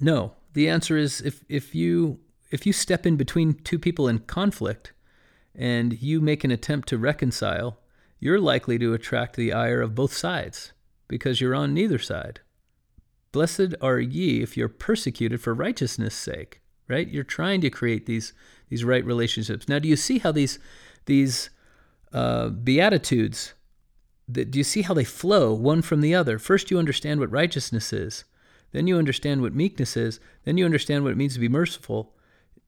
[SPEAKER 1] No. The answer is if if you if you step in between two people in conflict and you make an attempt to reconcile, you're likely to attract the ire of both sides because you're on neither side. Blessed are ye if you're persecuted for righteousness' sake, right? You're trying to create these these right relationships. Now, do you see how these these uh, beatitudes? do you see how they flow one from the other? First, you understand what righteousness is. Then you understand what meekness is. Then you understand what it means to be merciful.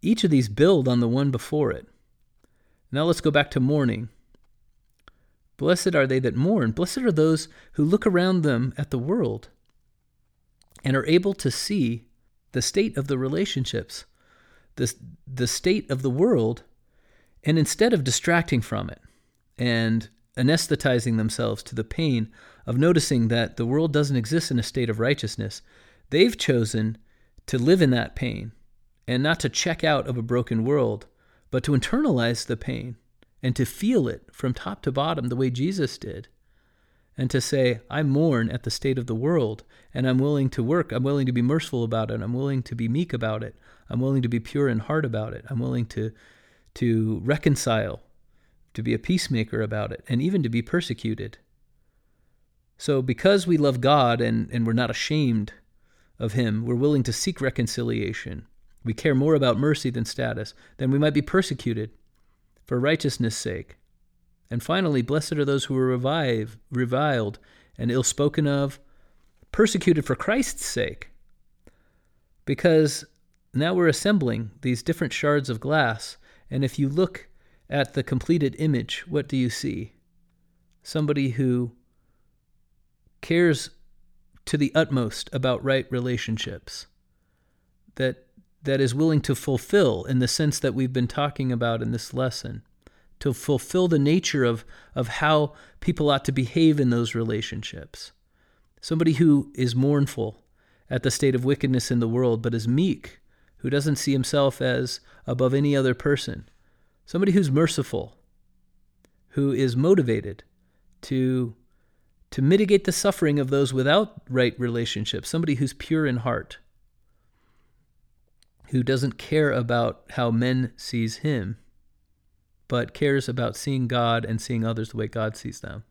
[SPEAKER 1] Each of these build on the one before it. Now let's go back to mourning. Blessed are they that mourn. Blessed are those who look around them at the world and are able to see the state of the relationships, the, the state of the world, and instead of distracting from it and anesthetizing themselves to the pain of noticing that the world doesn't exist in a state of righteousness, they've chosen to live in that pain and not to check out of a broken world, but to internalize the pain and to feel it from top to bottom the way Jesus did. And to say, I mourn at the state of the world, and I'm willing to work. I'm willing to be merciful about it. I'm willing to be meek about it. I'm willing to be pure in heart about it. I'm willing to, to reconcile, to be a peacemaker about it, and even to be persecuted. So, because we love God and, and we're not ashamed of Him, we're willing to seek reconciliation we care more about mercy than status, then we might be persecuted for righteousness' sake. And finally, blessed are those who are revive, reviled and ill spoken of, persecuted for Christ's sake. Because now we're assembling these different shards of glass, and if you look at the completed image, what do you see? Somebody who cares to the utmost about right relationships, that, that is willing to fulfill in the sense that we've been talking about in this lesson, to fulfill the nature of, of how people ought to behave in those relationships. Somebody who is mournful at the state of wickedness in the world, but is meek, who doesn't see himself as above any other person. Somebody who's merciful, who is motivated to to mitigate the suffering of those without right relationships, somebody who's pure in heart, who doesn't care about how men sees him, but cares about seeing God and seeing others the way God sees them.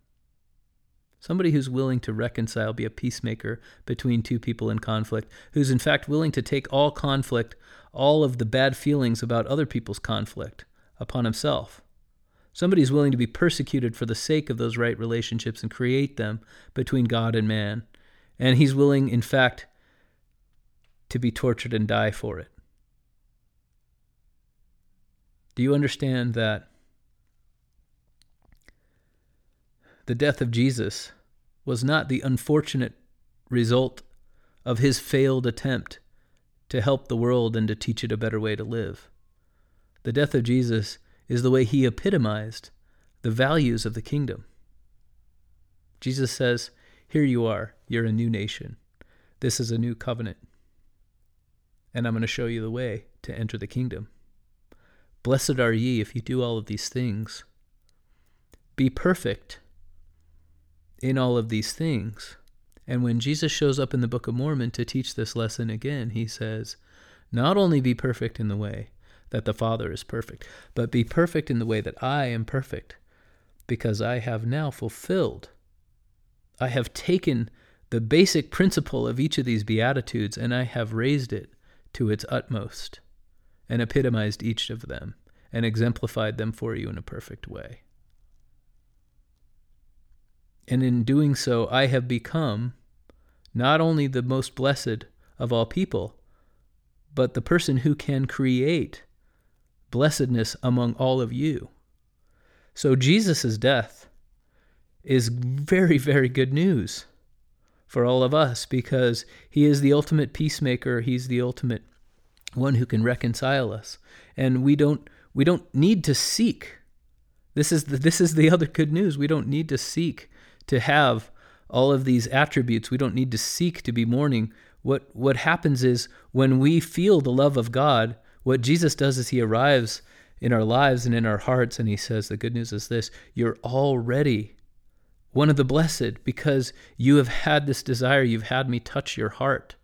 [SPEAKER 1] Somebody who's willing to reconcile, be a peacemaker between two people in conflict, who's in fact willing to take all conflict, all of the bad feelings about other people's conflict upon himself. Somebody who's willing to be persecuted for the sake of those right relationships and create them between God and man. And he's willing, in fact, to be tortured and die for it. Do you understand that the death of Jesus was not the unfortunate result of his failed attempt to help the world and to teach it a better way to live? The death of Jesus is the way he epitomized the values of the kingdom. Jesus says, Here you are, you're a new nation. This is a new covenant. And I'm going to show you the way to enter the kingdom. Blessed are ye if you do all of these things. Be perfect in all of these things. And when Jesus shows up in the Book of Mormon to teach this lesson again, he says, Not only be perfect in the way, that the Father is perfect, but be perfect in the way that I am perfect, because I have now fulfilled. I have taken the basic principle of each of these Beatitudes and I have raised it to its utmost and epitomized each of them and exemplified them for you in a perfect way. And in doing so, I have become not only the most blessed of all people, but the person who can create blessedness among all of you. So Jesus' death is very, very good news for all of us because he is the ultimate peacemaker. He's the ultimate one who can reconcile us. And we don't we don't need to seek. This is the, this is the other good news. We don't need to seek to have all of these attributes. We don't need to seek to be mourning. What what happens is when we feel the love of God, what Jesus does is he arrives in our lives and in our hearts, and he says, The good news is this you're already one of the blessed because you have had this desire. You've had me touch your heart.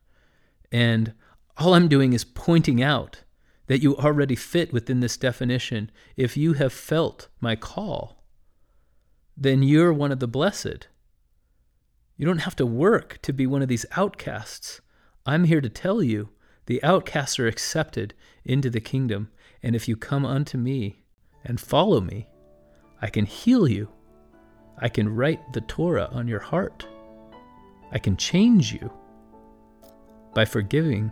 [SPEAKER 1] And all I'm doing is pointing out that you already fit within this definition. If you have felt my call, then you're one of the blessed. You don't have to work to be one of these outcasts. I'm here to tell you the outcasts are accepted into the kingdom. And if you come unto me and follow me, I can heal you. I can write the Torah on your heart. I can change you by forgiving